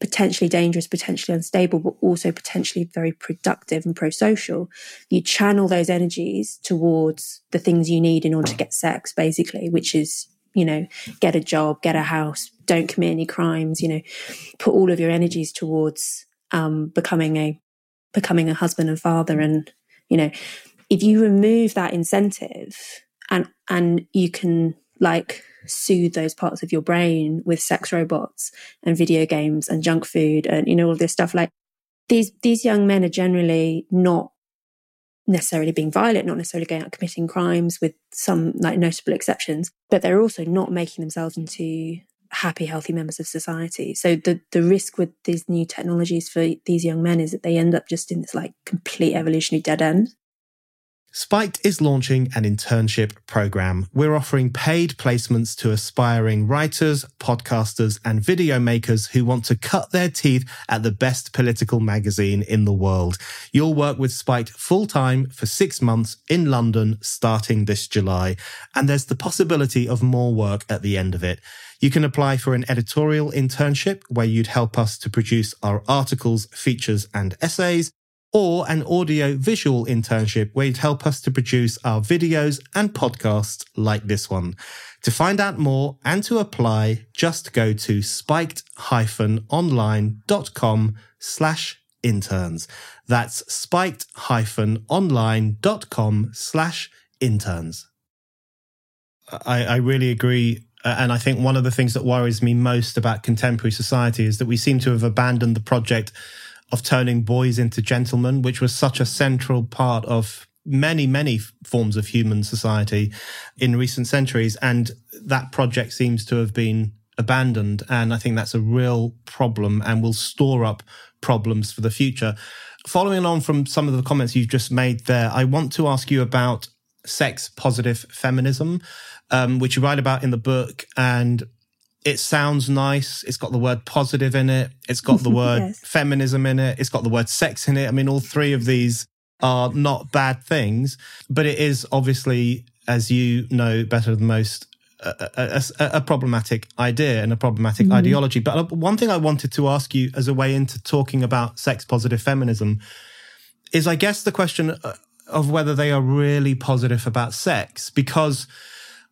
potentially dangerous, potentially unstable, but also potentially very productive and pro social, you channel those energies towards the things you need in order to get sex, basically, which is, you know, get a job, get a house, don't commit any crimes, you know, put all of your energies towards um, becoming a becoming a husband and father. And, you know, if you remove that incentive and and you can like soothe those parts of your brain with sex robots and video games and junk food and, you know, all this stuff. Like these, these young men are generally not necessarily being violent, not necessarily going out committing crimes with some like notable exceptions, but they're also not making themselves into happy, healthy members of society. So the the risk with these new technologies for these young men is that they end up just in this like complete evolutionary dead end. Spiked is launching an internship program. We're offering paid placements to aspiring writers, podcasters, and video makers who want to cut their teeth at the best political magazine in the world. You'll work with Spiked full time for six months in London starting this July. And there's the possibility of more work at the end of it. You can apply for an editorial internship where you'd help us to produce our articles, features, and essays or an audio visual internship where you'd help us to produce our videos and podcasts like this one. To find out more and to apply, just go to spiked-online.com slash interns. That's spiked-online.com slash interns. I, I really agree. Uh, and I think one of the things that worries me most about contemporary society is that we seem to have abandoned the project of turning boys into gentlemen, which was such a central part of many, many forms of human society in recent centuries. And that project seems to have been abandoned. And I think that's a real problem and will store up problems for the future. Following on from some of the comments you've just made there, I want to ask you about sex positive feminism, um, which you write about in the book. And it sounds nice. It's got the word positive in it. It's got the word yes. feminism in it. It's got the word sex in it. I mean, all three of these are not bad things, but it is obviously, as you know better than most, a, a, a problematic idea and a problematic mm-hmm. ideology. But uh, one thing I wanted to ask you as a way into talking about sex positive feminism is, I guess, the question uh, of whether they are really positive about sex, because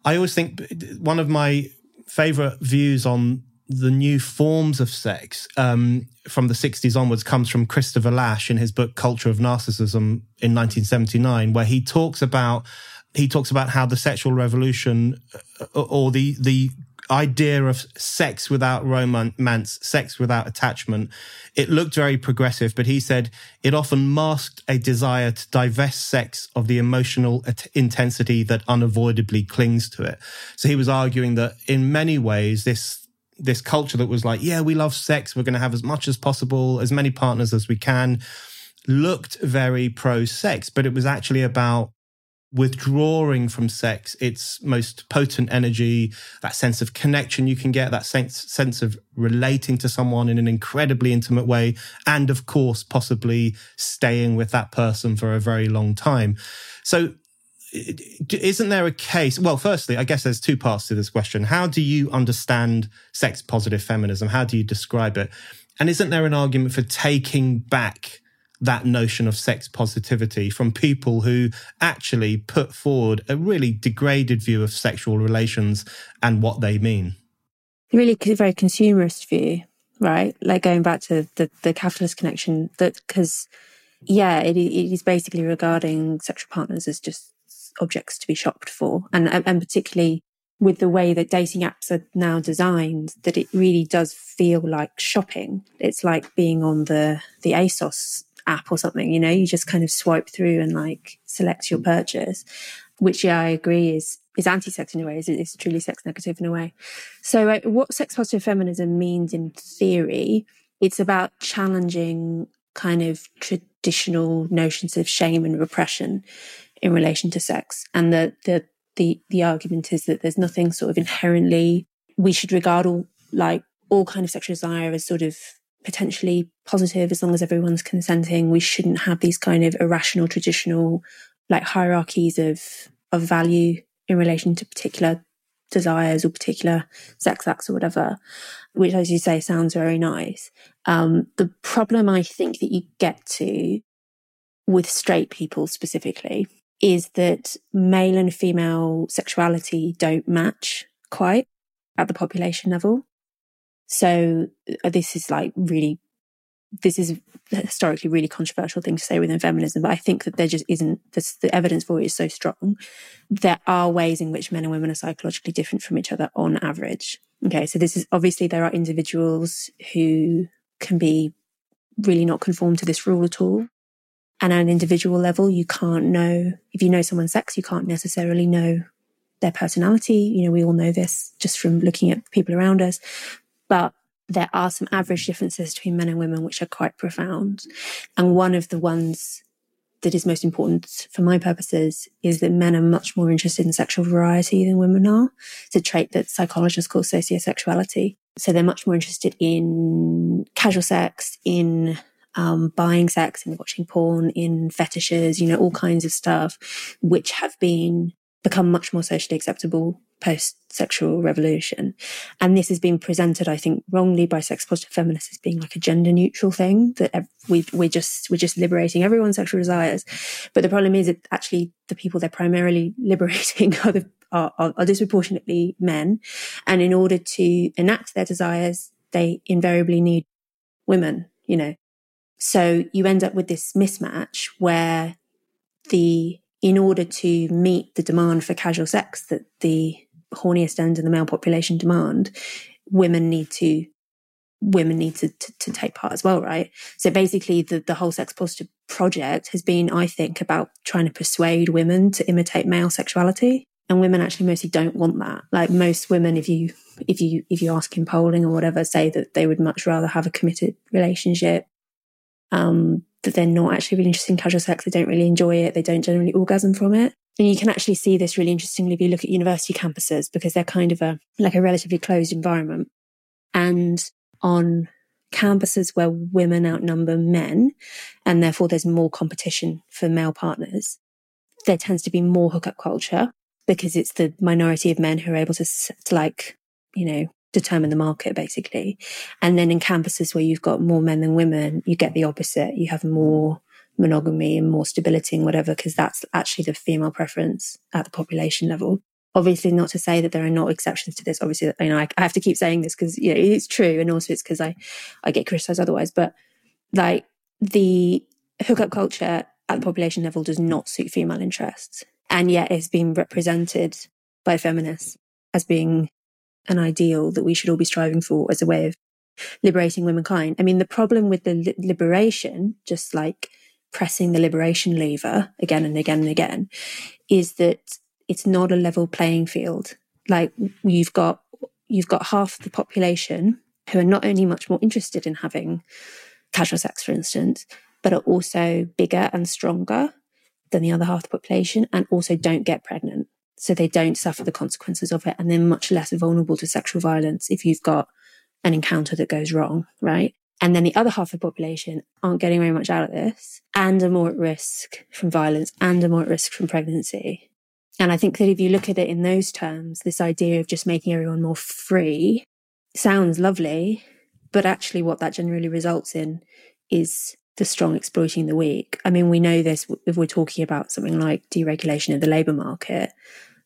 I always think one of my favorite views on the new forms of sex um, from the 60s onwards comes from Christopher Lasch in his book Culture of Narcissism in 1979, where he talks about he talks about how the sexual revolution uh, or the the idea of sex without romance, sex without attachment, it looked very progressive, but he said it often masked a desire to divest sex of the emotional intensity that unavoidably clings to it. So he was arguing that in many ways, this this culture that was like, yeah, we love sex, we're going to have as much as possible, as many partners as we can, looked very pro sex, but it was actually about withdrawing from sex its most potent energy, that sense of connection you can get, that sense, sense of relating to someone in an incredibly intimate way. And of course, possibly staying with that person for a very long time. So isn't there a case? Well, firstly, I guess there's two parts to this question. How do you understand sex positive feminism? How do you describe it? And isn't there an argument for taking back that notion of sex positivity from people who actually put forward a really degraded view of sexual relations and what they mean. Really, very consumerist view, right? Like going back to the, the capitalist connection, that because, yeah, it, it is basically regarding sexual partners as just objects to be shopped for. And, and particularly with the way that dating apps are now designed, that it really does feel like shopping. It's like being on the, the ASOS app or something, you know, you just kind of swipe through and like select your purchase, which yeah, I agree is is anti-sex in a way, is it's truly sex negative in a way. So uh, what sex positive feminism means in theory, it's about challenging kind of traditional notions of shame and repression in relation to sex. And the the the the argument is that there's nothing sort of inherently we should regard all like all kind of sexual desire as sort of potentially positive as long as everyone's consenting. We shouldn't have these kind of irrational, traditional, like hierarchies of, of value in relation to particular desires or particular sex acts or whatever, which, as you say, sounds very nice. Um, the problem I think that you get to with straight people specifically is that male and female sexuality don't match quite at the population level. So uh, this is like really, this is historically really controversial thing to say within feminism, but I think that there just isn't this, the evidence for it is so strong. There are ways in which men and women are psychologically different from each other on average. Okay. So this is obviously there are individuals who can be really not conform to this rule at all. And at an individual level, you can't know, if you know someone's sex, you can't necessarily know their personality. You know, we all know this just from looking at people around us but there are some average differences between men and women which are quite profound. And one of the ones that is most important for my purposes is that men are much more interested in sexual variety than women are. It's a trait that psychologists call sociosexuality. So they're much more interested in casual sex, in um, buying sex, in watching porn, in fetishes, you know, all kinds of stuff, which have been become much more socially acceptable post sexual revolution. And this has been presented, I think, wrongly by sex positive feminists as being like a gender neutral thing that we, we're just, we're just liberating everyone's sexual desires. But the problem is that actually the people they're primarily liberating are, the, are, are, are disproportionately men. And in order to enact their desires, they invariably need women, you know. So you end up with this mismatch where the in order to meet the demand for casual sex that the horniest end of the male population demand, women need to women need to, to, to, take part as well, right? So basically the, the whole sex positive project has been, I think, about trying to persuade women to imitate male sexuality. And women actually mostly don't want that. Like most women, if you if you if you ask in polling or whatever, say that they would much rather have a committed relationship. Um, that they're not actually really interested in casual sex. They don't really enjoy it. They don't generally orgasm from it. And you can actually see this really interestingly if you look at university campuses because they're kind of a like a relatively closed environment. And on campuses where women outnumber men and therefore there's more competition for male partners, there tends to be more hookup culture because it's the minority of men who are able to, to like, you know, determine the market basically. And then in campuses where you've got more men than women, you get the opposite. You have more monogamy and more stability and whatever, because that's actually the female preference at the population level. Obviously, not to say that there are not exceptions to this. Obviously, you know, I, I have to keep saying this because, you know, it's true. And also it's because I, I get criticized otherwise. But like the hookup culture at the population level does not suit female interests. And yet it's been represented by feminists as being an ideal that we should all be striving for as a way of liberating womankind. I mean, the problem with the li- liberation, just like pressing the liberation lever again and again and again, is that it's not a level playing field. Like you've got you've got half the population who are not only much more interested in having casual sex, for instance, but are also bigger and stronger than the other half of the population and also don't get pregnant. So they don't suffer the consequences of it and they're much less vulnerable to sexual violence if you've got an encounter that goes wrong, right? And then the other half of the population aren't getting very much out of this and are more at risk from violence and are more at risk from pregnancy. And I think that if you look at it in those terms, this idea of just making everyone more free sounds lovely, but actually what that generally results in is the strong exploiting the weak. I mean, we know this if we're talking about something like deregulation of the labour market.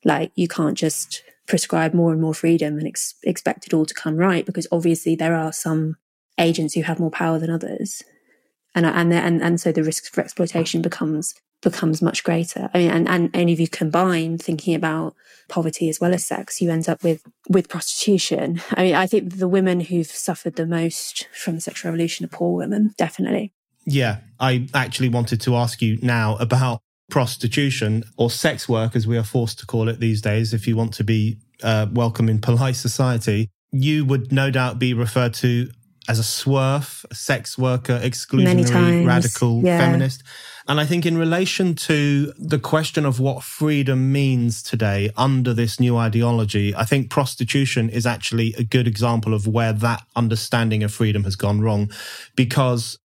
Like, you can't just prescribe more and more freedom and ex- expect it all to come right because obviously there are some agents who have more power than others. And, and, and, and so the risk for exploitation becomes becomes much greater. I mean, and, and, and if you combine thinking about poverty as well as sex, you end up with, with prostitution. I mean, I think the women who've suffered the most from the sexual revolution are poor women, definitely. Yeah. I actually wanted to ask you now about prostitution or sex work, as we are forced to call it these days, if you want to be uh, welcome in polite society. You would no doubt be referred to as a swerf, a sex worker, exclusionary, radical yeah. feminist. And I think in relation to the question of what freedom means today under this new ideology, I think prostitution is actually a good example of where that understanding of freedom has gone wrong. Because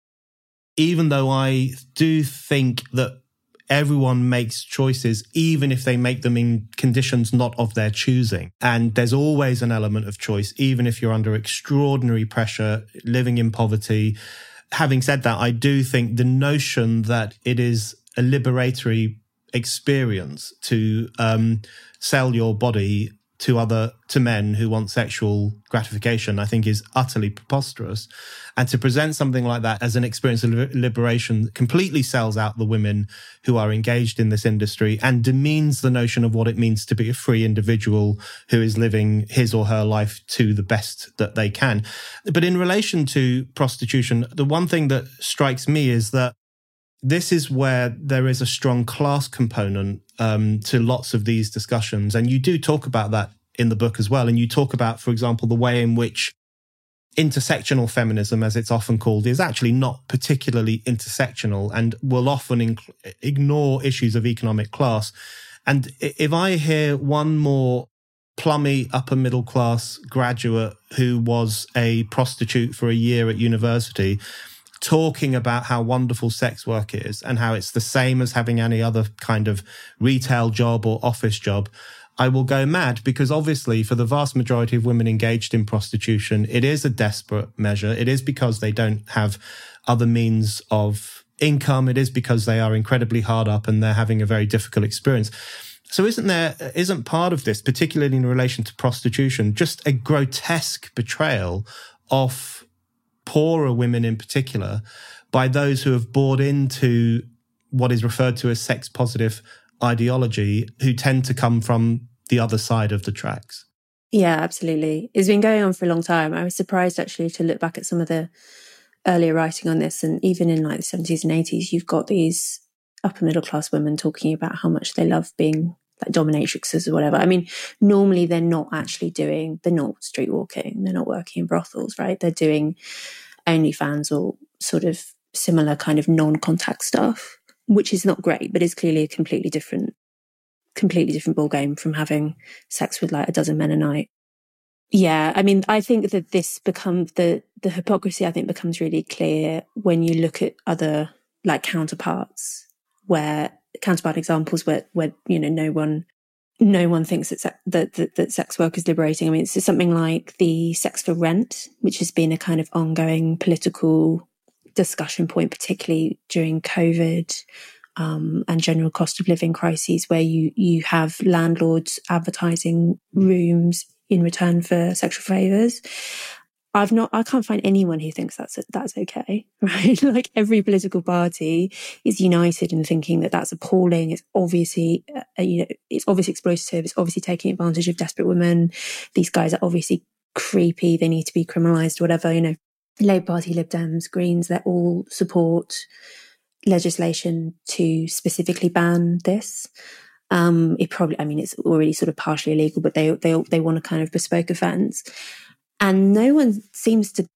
even though I do think that everyone makes choices, even if they make them in conditions not of their choosing. And there's always an element of choice, even if you're under extraordinary pressure, living in poverty. Having said that, I do think the notion that it is a liberatory experience to um, sell your body to other to men who want sexual gratification i think is utterly preposterous. And to present something like that as an experience of liberation completely sells out the women who are engaged in this industry and demeans the notion of what it means to be a free individual who is living his or her life to the best that they can. But in relation to prostitution the one thing that strikes me is that this is where there is a strong class component um, to lots of these discussions. And you do talk about that in the book as well. And you talk about, for example, the way in which intersectional feminism, as it's often called, is actually not particularly intersectional and will often inc- ignore issues of economic class. And if I hear one more plummy upper middle class graduate who was a prostitute for a year at university talking about how wonderful sex work is and how it's the same as having any other kind of retail job or office job, I will go mad because obviously for the vast majority of women engaged in prostitution, it is a desperate measure. It is because they don't have other means of income. It is because they are incredibly hard up and they're having a very difficult experience. So isn't there, isn't part of this, particularly in relation to prostitution, just a grotesque betrayal of poorer women in particular, by those who have bought into what is referred to as sex positive ideology, who tend to come from the other side of the tracks. Yeah, absolutely. It's been going on for a long time. I was surprised actually to look back at some of the earlier writing on this. And even in like the 70s and 80s, you've got these upper middle class women talking about how much they love being like dominatrixes or whatever. I mean, normally they're not actually doing, they're not street walking, they're not working in brothels, right? They're doing OnlyFans or sort of similar kind of non-contact stuff, which is not great, but is clearly a completely different, completely different ball game from having sex with like a dozen men a night. Yeah, I mean, I think that this becomes the the hypocrisy. I think becomes really clear when you look at other like counterparts, where counterpart examples where where you know no one no one thinks that, that, that, that, sex work is liberating. I mean, it's something like the sex for rent, which has been a kind of ongoing political discussion point, particularly during COVID um, and general cost of living crises, where you, you have landlords advertising rooms in return for sexual favors. I've not, I can't find anyone who thinks that's, that's okay, right? like every political party is united in thinking that that's appalling. It's obviously, uh, you know, it's obviously exploitative. It's obviously taking advantage of desperate women. These guys are obviously creepy. They need to be criminalized, whatever, you know, Labour Party, Lib Dems, Greens, they all support legislation to specifically ban this. Um, it probably, I mean, it's already sort of partially illegal, but they, they, they want a kind of bespoke offence. And no one seems to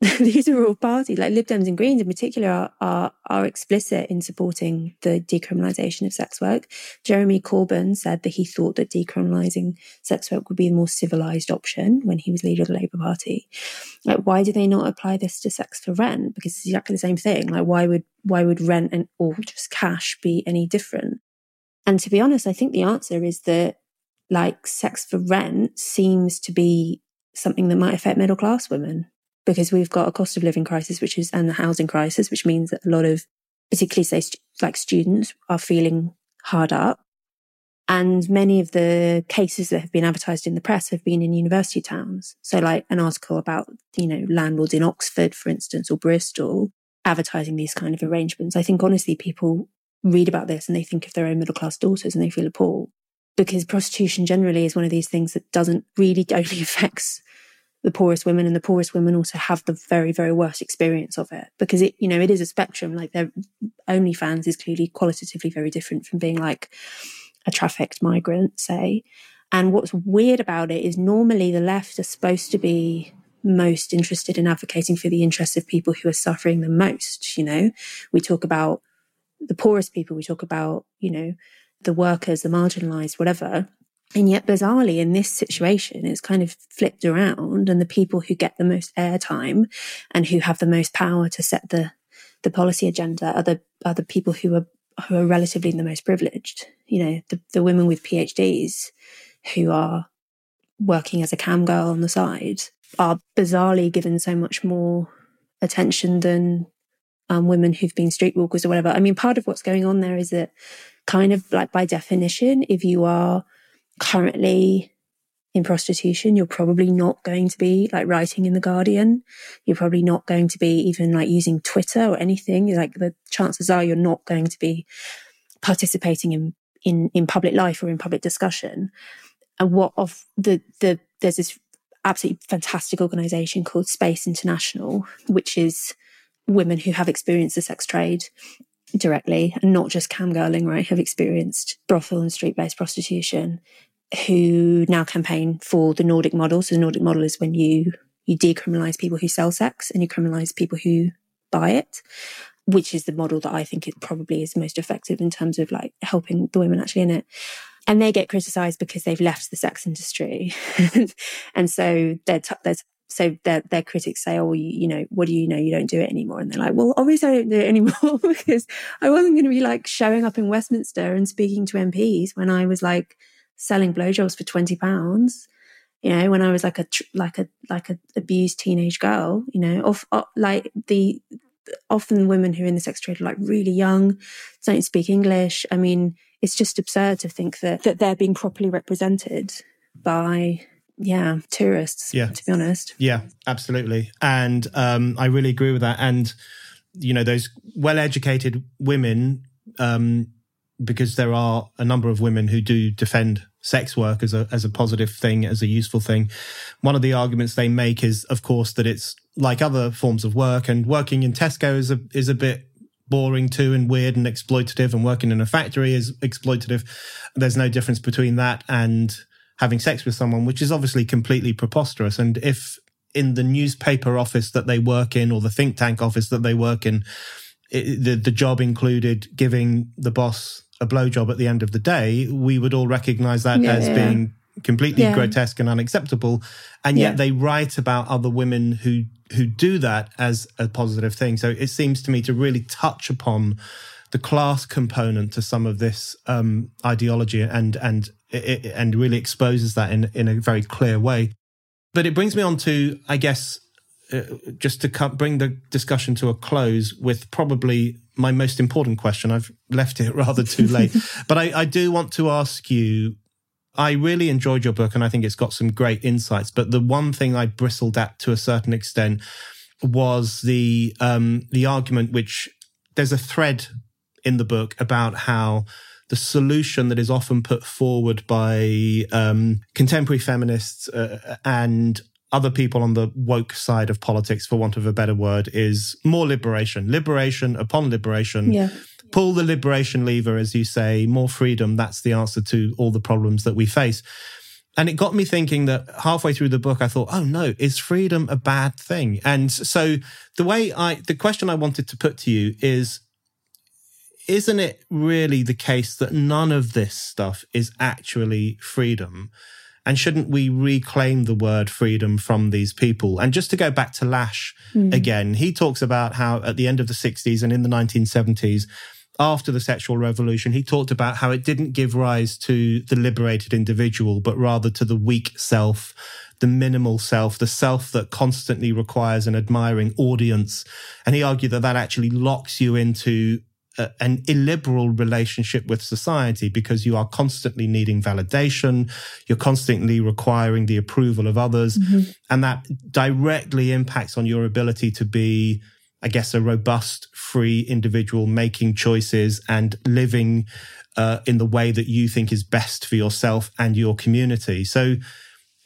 these are all parties like Lib Dems and Greens in particular are, are, are explicit in supporting the decriminalisation of sex work. Jeremy Corbyn said that he thought that decriminalising sex work would be the more civilised option when he was leader of the Labour Party. Like, why do they not apply this to sex for rent? Because it's exactly the same thing. Like, why would why would rent and or just cash be any different? And to be honest, I think the answer is that like sex for rent seems to be something that might affect middle class women because we've got a cost of living crisis, which is, and the housing crisis, which means that a lot of, particularly say, like students are feeling hard up. And many of the cases that have been advertised in the press have been in university towns. So like an article about, you know, landlords in Oxford, for instance, or Bristol advertising these kind of arrangements. I think honestly, people read about this and they think of their own middle class daughters and they feel appalled because prostitution generally is one of these things that doesn't really only affects the poorest women and the poorest women also have the very very worst experience of it. Because it you know it is a spectrum. Like their OnlyFans is clearly qualitatively very different from being like a trafficked migrant say. And what's weird about it is normally the left are supposed to be most interested in advocating for the interests of people who are suffering the most you know? We talk about the poorest people. We talk about you know the workers the marginalized whatever and yet, bizarrely, in this situation, it's kind of flipped around, and the people who get the most airtime and who have the most power to set the the policy agenda are the are the people who are who are relatively the most privileged. You know, the, the women with PhDs who are working as a cam girl on the side are bizarrely given so much more attention than um, women who've been streetwalkers or whatever. I mean, part of what's going on there is that kind of like by definition, if you are currently in prostitution, you're probably not going to be like writing in the Guardian. You're probably not going to be even like using Twitter or anything. Like the chances are you're not going to be participating in in in public life or in public discussion. And what of the the there's this absolutely fantastic organization called Space International, which is women who have experienced the sex trade directly and not just camgirling, right? Have experienced brothel and street based prostitution who now campaign for the Nordic model. So the Nordic model is when you you decriminalize people who sell sex and you criminalize people who buy it, which is the model that I think it probably is most effective in terms of like helping the women actually in it. And they get criticized because they've left the sex industry, and so they're t- there's so their their critics say, "Oh, you, you, know, what do you know? You don't do it anymore." And they're like, "Well, obviously, I don't do it anymore because I wasn't going to be like showing up in Westminster and speaking to MPs when I was like selling blowjobs for 20 pounds you know when i was like a like a like a abused teenage girl you know off, off like the often women who are in the sex trade are like really young don't speak english i mean it's just absurd to think that that they're being properly represented by yeah tourists yeah to be honest yeah absolutely and um i really agree with that and you know those well educated women um because there are a number of women who do defend sex work as a as a positive thing, as a useful thing. One of the arguments they make is, of course, that it's like other forms of work, and working in Tesco is a is a bit boring too and weird and exploitative, and working in a factory is exploitative. There's no difference between that and having sex with someone, which is obviously completely preposterous. And if in the newspaper office that they work in or the think tank office that they work in, it, the the job included giving the boss a blowjob at the end of the day, we would all recognize that yeah, as yeah. being completely yeah. grotesque and unacceptable. And yet they write about other women who who do that as a positive thing. So it seems to me to really touch upon the class component to some of this um, ideology and and it, and really exposes that in in a very clear way. But it brings me on to, I guess, uh, just to cut, bring the discussion to a close with probably my most important question. I've left it rather too late, but I, I, do want to ask you I really enjoyed your book and I think it's got some great insights. But the one thing I bristled at to a certain extent was the um, the argument which there's a thread in the book about how the solution that is often put forward by um, contemporary feminists uh, and other people on the woke side of politics, for want of a better word, is more liberation. Liberation upon liberation. Yeah. Pull the liberation lever, as you say, more freedom. That's the answer to all the problems that we face. And it got me thinking that halfway through the book, I thought, oh no, is freedom a bad thing? And so the way I, the question I wanted to put to you is, isn't it really the case that none of this stuff is actually freedom? And shouldn't we reclaim the word freedom from these people? And just to go back to Lasch mm. again, he talks about how at the end of the 60s and in the 1970s, after the sexual revolution, he talked about how it didn't give rise to the liberated individual, but rather to the weak self, the minimal self, the self that constantly requires an admiring audience. And he argued that that actually locks you into a, an illiberal relationship with society because you are constantly needing validation. You're constantly requiring the approval of others. Mm-hmm. And that directly impacts on your ability to be, I guess, a robust, free individual making choices and living uh, in the way that you think is best for yourself and your community. So,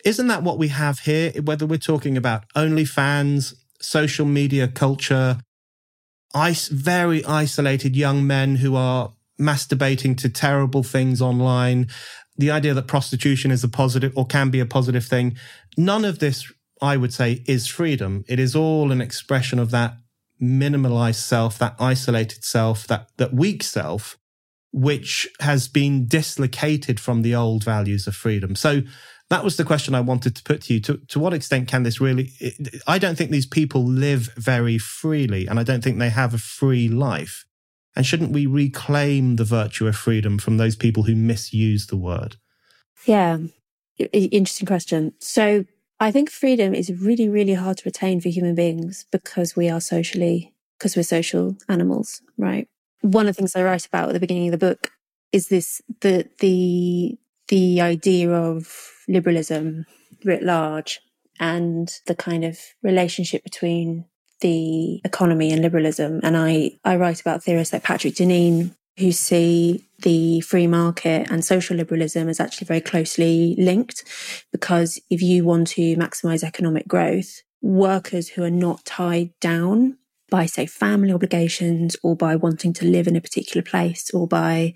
isn't that what we have here? Whether we're talking about OnlyFans, social media culture, very isolated young men who are masturbating to terrible things online. The idea that prostitution is a positive or can be a positive thing. None of this, I would say, is freedom. It is all an expression of that minimalized self, that isolated self, that, that weak self, which has been dislocated from the old values of freedom. So that was the question I wanted to put to you. To, to what extent can this really? I don't think these people live very freely, and I don't think they have a free life. And shouldn't we reclaim the virtue of freedom from those people who misuse the word? Yeah, interesting question. So I think freedom is really, really hard to attain for human beings because we are socially, because we're social animals, right? One of the things I write about at the beginning of the book is this the the the idea of liberalism writ large and the kind of relationship between the economy and liberalism. And I, I write about theorists like Patrick Deneen who see the free market and social liberalism as actually very closely linked because if you want to maximize economic growth, workers who are not tied down by, say, family obligations or by wanting to live in a particular place or by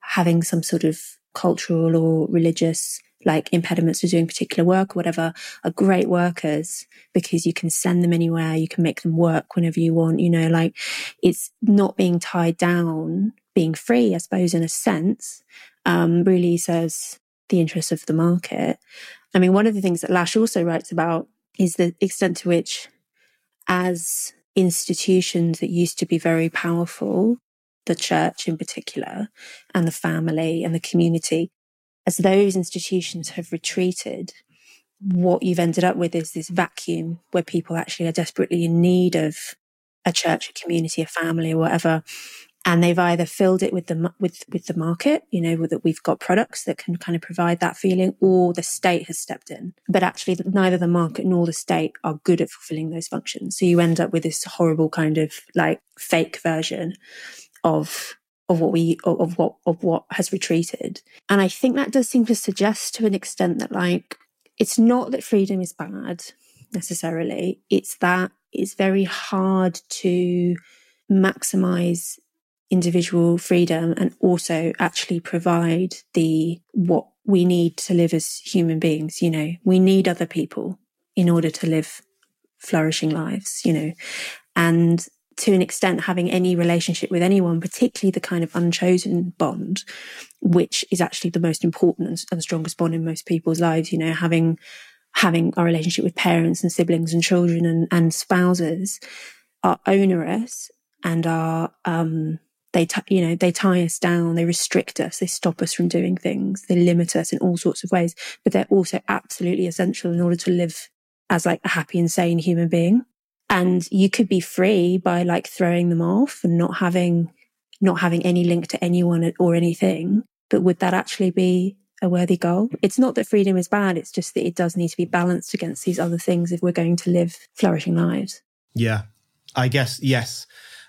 having some sort of cultural or religious like impediments to doing particular work or whatever are great workers because you can send them anywhere. You can make them work whenever you want. You know, like it's not being tied down, being free, I suppose, in a sense, um, really serves the interests of the market. I mean, one of the things that Lasch also writes about is the extent to which, as institutions that used to be very powerful, the church in particular, and the family and the community, as those institutions have retreated, what you've ended up with is this vacuum where people actually are desperately in need of a church, a community, a family, or whatever. And they've either filled it with the with with the market, you know, that we've got products that can kind of provide that feeling, or the state has stepped in. But actually, neither the market nor the state are good at fulfilling those functions. So you end up with this horrible kind of like fake version of of what we of what of what has retreated. And i think that does seem to suggest to an extent that like it's not that freedom is bad necessarily. It's that it's very hard to maximize individual freedom and also actually provide the what we need to live as human beings you know. We need other people in order to live flourishing lives you know. And to an extent having any relationship with anyone, particularly the kind of unchosen bond, which is actually the most important and, strongest bond in most people's lives, you know, having having our relationship with parents and siblings and children and, and spouses are onerous and are um, they t- you know they tie us down they restrict us they stop us from doing things they limit us in all sorts of ways but they're also absolutely essential in order to live as like a happy and sane human being and you could be free by like throwing them off and not having not having any link to anyone or anything but would that actually be a worthy goal. It's not that freedom is bad, it's just that it does need to be balanced against these other things if we're going to live flourishing lives. Yeah, I guess, yes.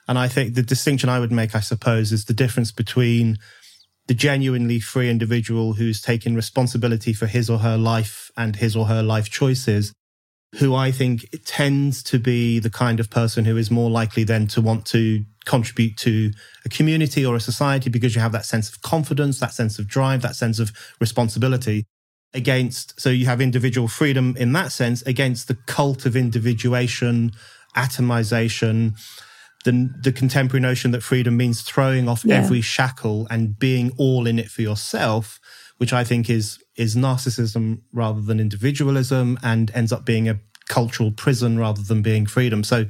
And I think the distinction I would make, I suppose, is the difference between the genuinely free individual who's taking responsibility for his or her life and his or her life choices, who I think tends to be the kind of person who is more likely then to want to contribute to a community or a society because you have that sense of confidence, that sense of drive, that sense of responsibility against. So you have individual freedom in that sense against the cult of individuation, atomization, the, the contemporary notion that freedom means throwing off yeah. every shackle and being all in it for yourself, which I think is, is narcissism rather than individualism and ends up being a cultural prison rather than being freedom. So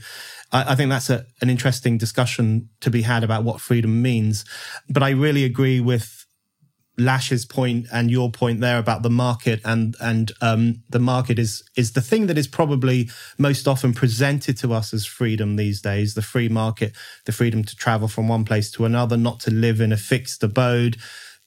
I, I think that's a, an interesting discussion to be had about what freedom means. But I really agree with Lasch's point and your point there about the market and and um, the market is is the thing that is probably most often presented to us as freedom these days. The free market, the freedom to travel from one place to another, not to live in a fixed abode,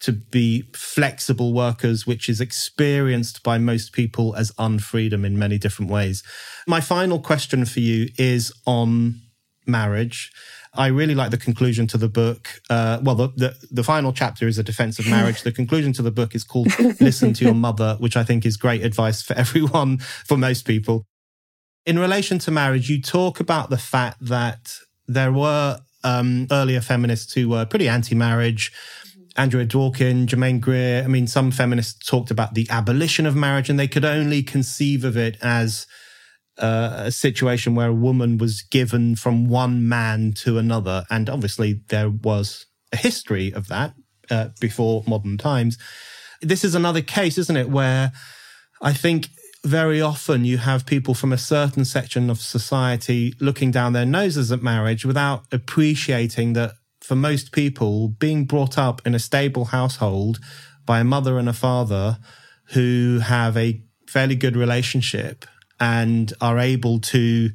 to be flexible workers, which is experienced by most people as unfreedom in many different ways. My final question for you is on marriage. I really like the conclusion to the book. Uh, well, the, the, the final chapter is a defense of marriage. the conclusion to the book is called "Listen to Your Mother," which I think is great advice for everyone, for most people. In relation to marriage, you talk about the fact that there were um, earlier feminists who were pretty anti-marriage Andrea Dworkin, Germaine Greer. I mean, some feminists talked about the abolition of marriage and they could only conceive of it as uh, a situation where a woman was given from one man to another. And obviously, there was a history of that uh, before modern times. This is another case, isn't it, where I think very often you have people from a certain section of society looking down their noses at marriage without appreciating that for most people, being brought up in a stable household by a mother and a father who have a fairly good relationship and are able to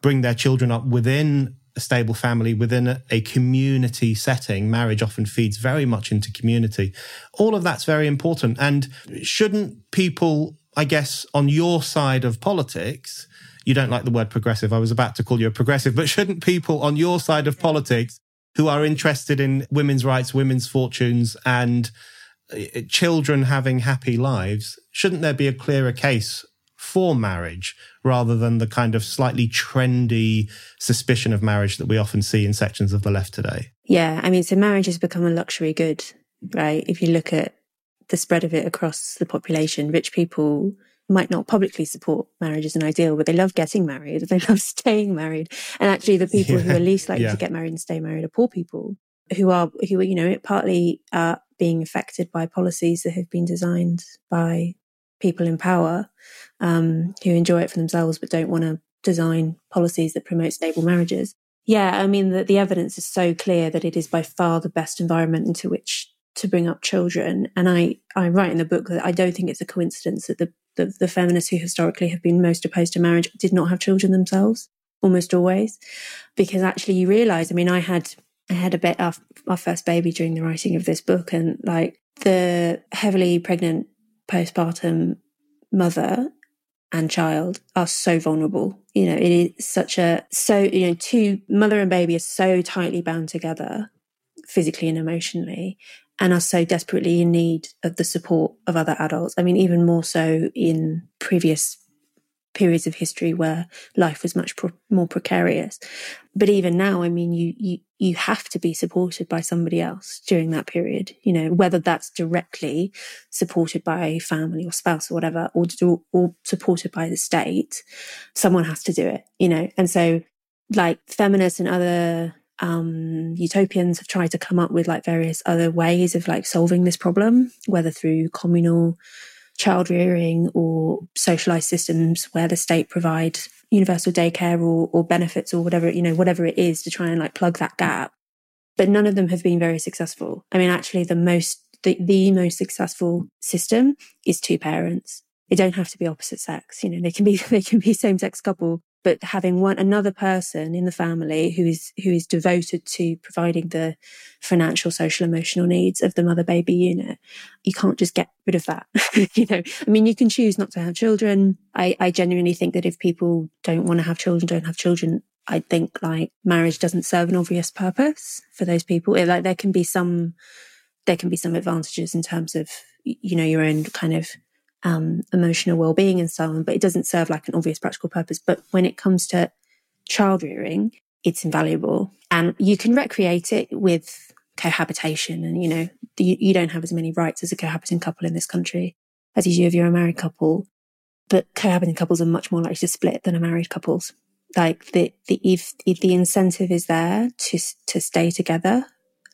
bring their children up within a stable family, within a, community setting. Marriage often feeds very much into community. All of that's very important. And shouldn't people, I guess, on your side of politics, you don't like the word progressive. I was about to call you a progressive, but shouldn't people on your side of politics who are interested in women's rights, women's fortunes, and uh, children having happy lives, shouldn't there be a clearer case for marriage rather than the kind of slightly trendy suspicion of marriage that we often see in sections of the left today? Yeah. I mean, so marriage has become a luxury good, right? If you look at the spread of it across the population, rich people might not publicly support marriage as an ideal, but they love getting married. They love staying married. And actually the people yeah. who are least likely yeah. to get married and stay married are poor people who are, who are, you know, partly are being affected by policies that have been designed by people in power, um, who enjoy it for themselves, but don't want to design policies that promote stable marriages. Yeah. I mean, the, the evidence is so clear that it is by far the best environment into which to bring up children. And I, I write in the book that I don't think it's a coincidence that the the, the feminists who historically have been most opposed to marriage did not have children themselves, almost always, because actually you realize, I mean, I had, I had a bit of our first baby during the writing of this book and like the heavily pregnant postpartum mother and child are so vulnerable. You know, it is such a, so, you know, two, mother and baby are so tightly bound together physically and emotionally and are so desperately in need of the support of other adults. I mean, even more so in previous periods of history where life was much pro- more precarious. But even now, I mean, you, you, you have to be supported by somebody else during that period, you know, whether that's directly supported by family or spouse or whatever, or, or supported by the state, someone has to do it, you know. And so like feminists and other um, utopians have tried to come up with like various other ways of like solving this problem, whether through communal child rearing or socialized systems where the state provide universal daycare or, or benefits or whatever, you know, whatever it is to try and like plug that gap. But none of them have been very successful. I mean, actually the most, the, the most successful system is two parents. They don't have to be opposite sex. You know, they can be, they can be same sex couple but having one another person in the family who is who is devoted to providing the financial, social, emotional needs of the mother baby unit, you can't just get rid of that. you know, I mean, you can choose not to have children. I, I genuinely think that if people don't want to have children, don't have children. I think like marriage doesn't serve an obvious purpose for those people. It, like there can be some, there can be some advantages in terms of, you know, your own kind of um, emotional well-being and so on, but it doesn't serve like an obvious practical purpose. But when it comes to child rearing, it's invaluable, and you can recreate it with cohabitation. And you know, you, you don't have as many rights as a cohabiting couple in this country as you do if you're a married couple. But cohabiting couples are much more likely to split than a married couples. Like the, the if, if the incentive is there to to stay together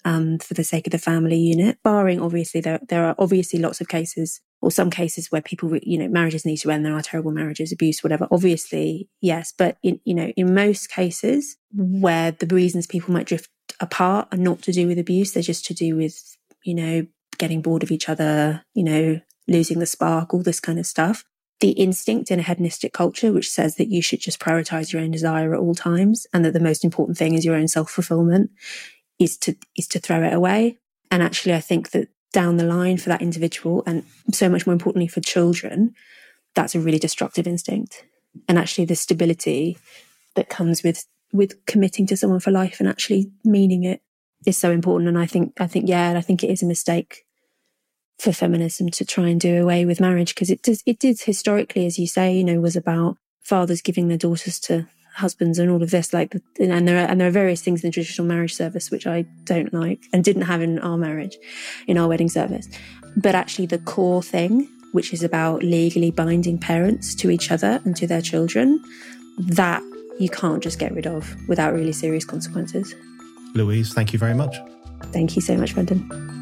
um, for the sake of the family unit, barring obviously there, there are obviously lots of cases or some cases where people, you know, marriages need to end. There are terrible marriages, abuse, whatever. Obviously, yes. But in, you know, in most cases where the reasons people might drift apart are not to do with abuse, they're just to do with, you know, getting bored of each other, you know, losing the spark, all this kind of stuff. The instinct in a hedonistic culture, which says that you should just prioritize your own desire at all times and that the most important thing is your own self fulfillment is to is to throw it away. And actually, I think that down the line for that individual, and so much more importantly for children, that's a really destructive instinct. And actually, the stability that comes with with committing to someone for life and actually meaning it is so important. And I think, I think, yeah, and I think it is a mistake for feminism to try and do away with marriage because it does, it did historically, as you say, you know, was about fathers giving their daughters to husbands and all of this like and there are and there are various things in the traditional marriage service which I don't like and didn't have in our marriage in our wedding service. But actually the core thing which is about legally binding parents to each other and to their children that you can't just get rid of without really serious consequences. Louise thank you very much. Thank you so much Brendan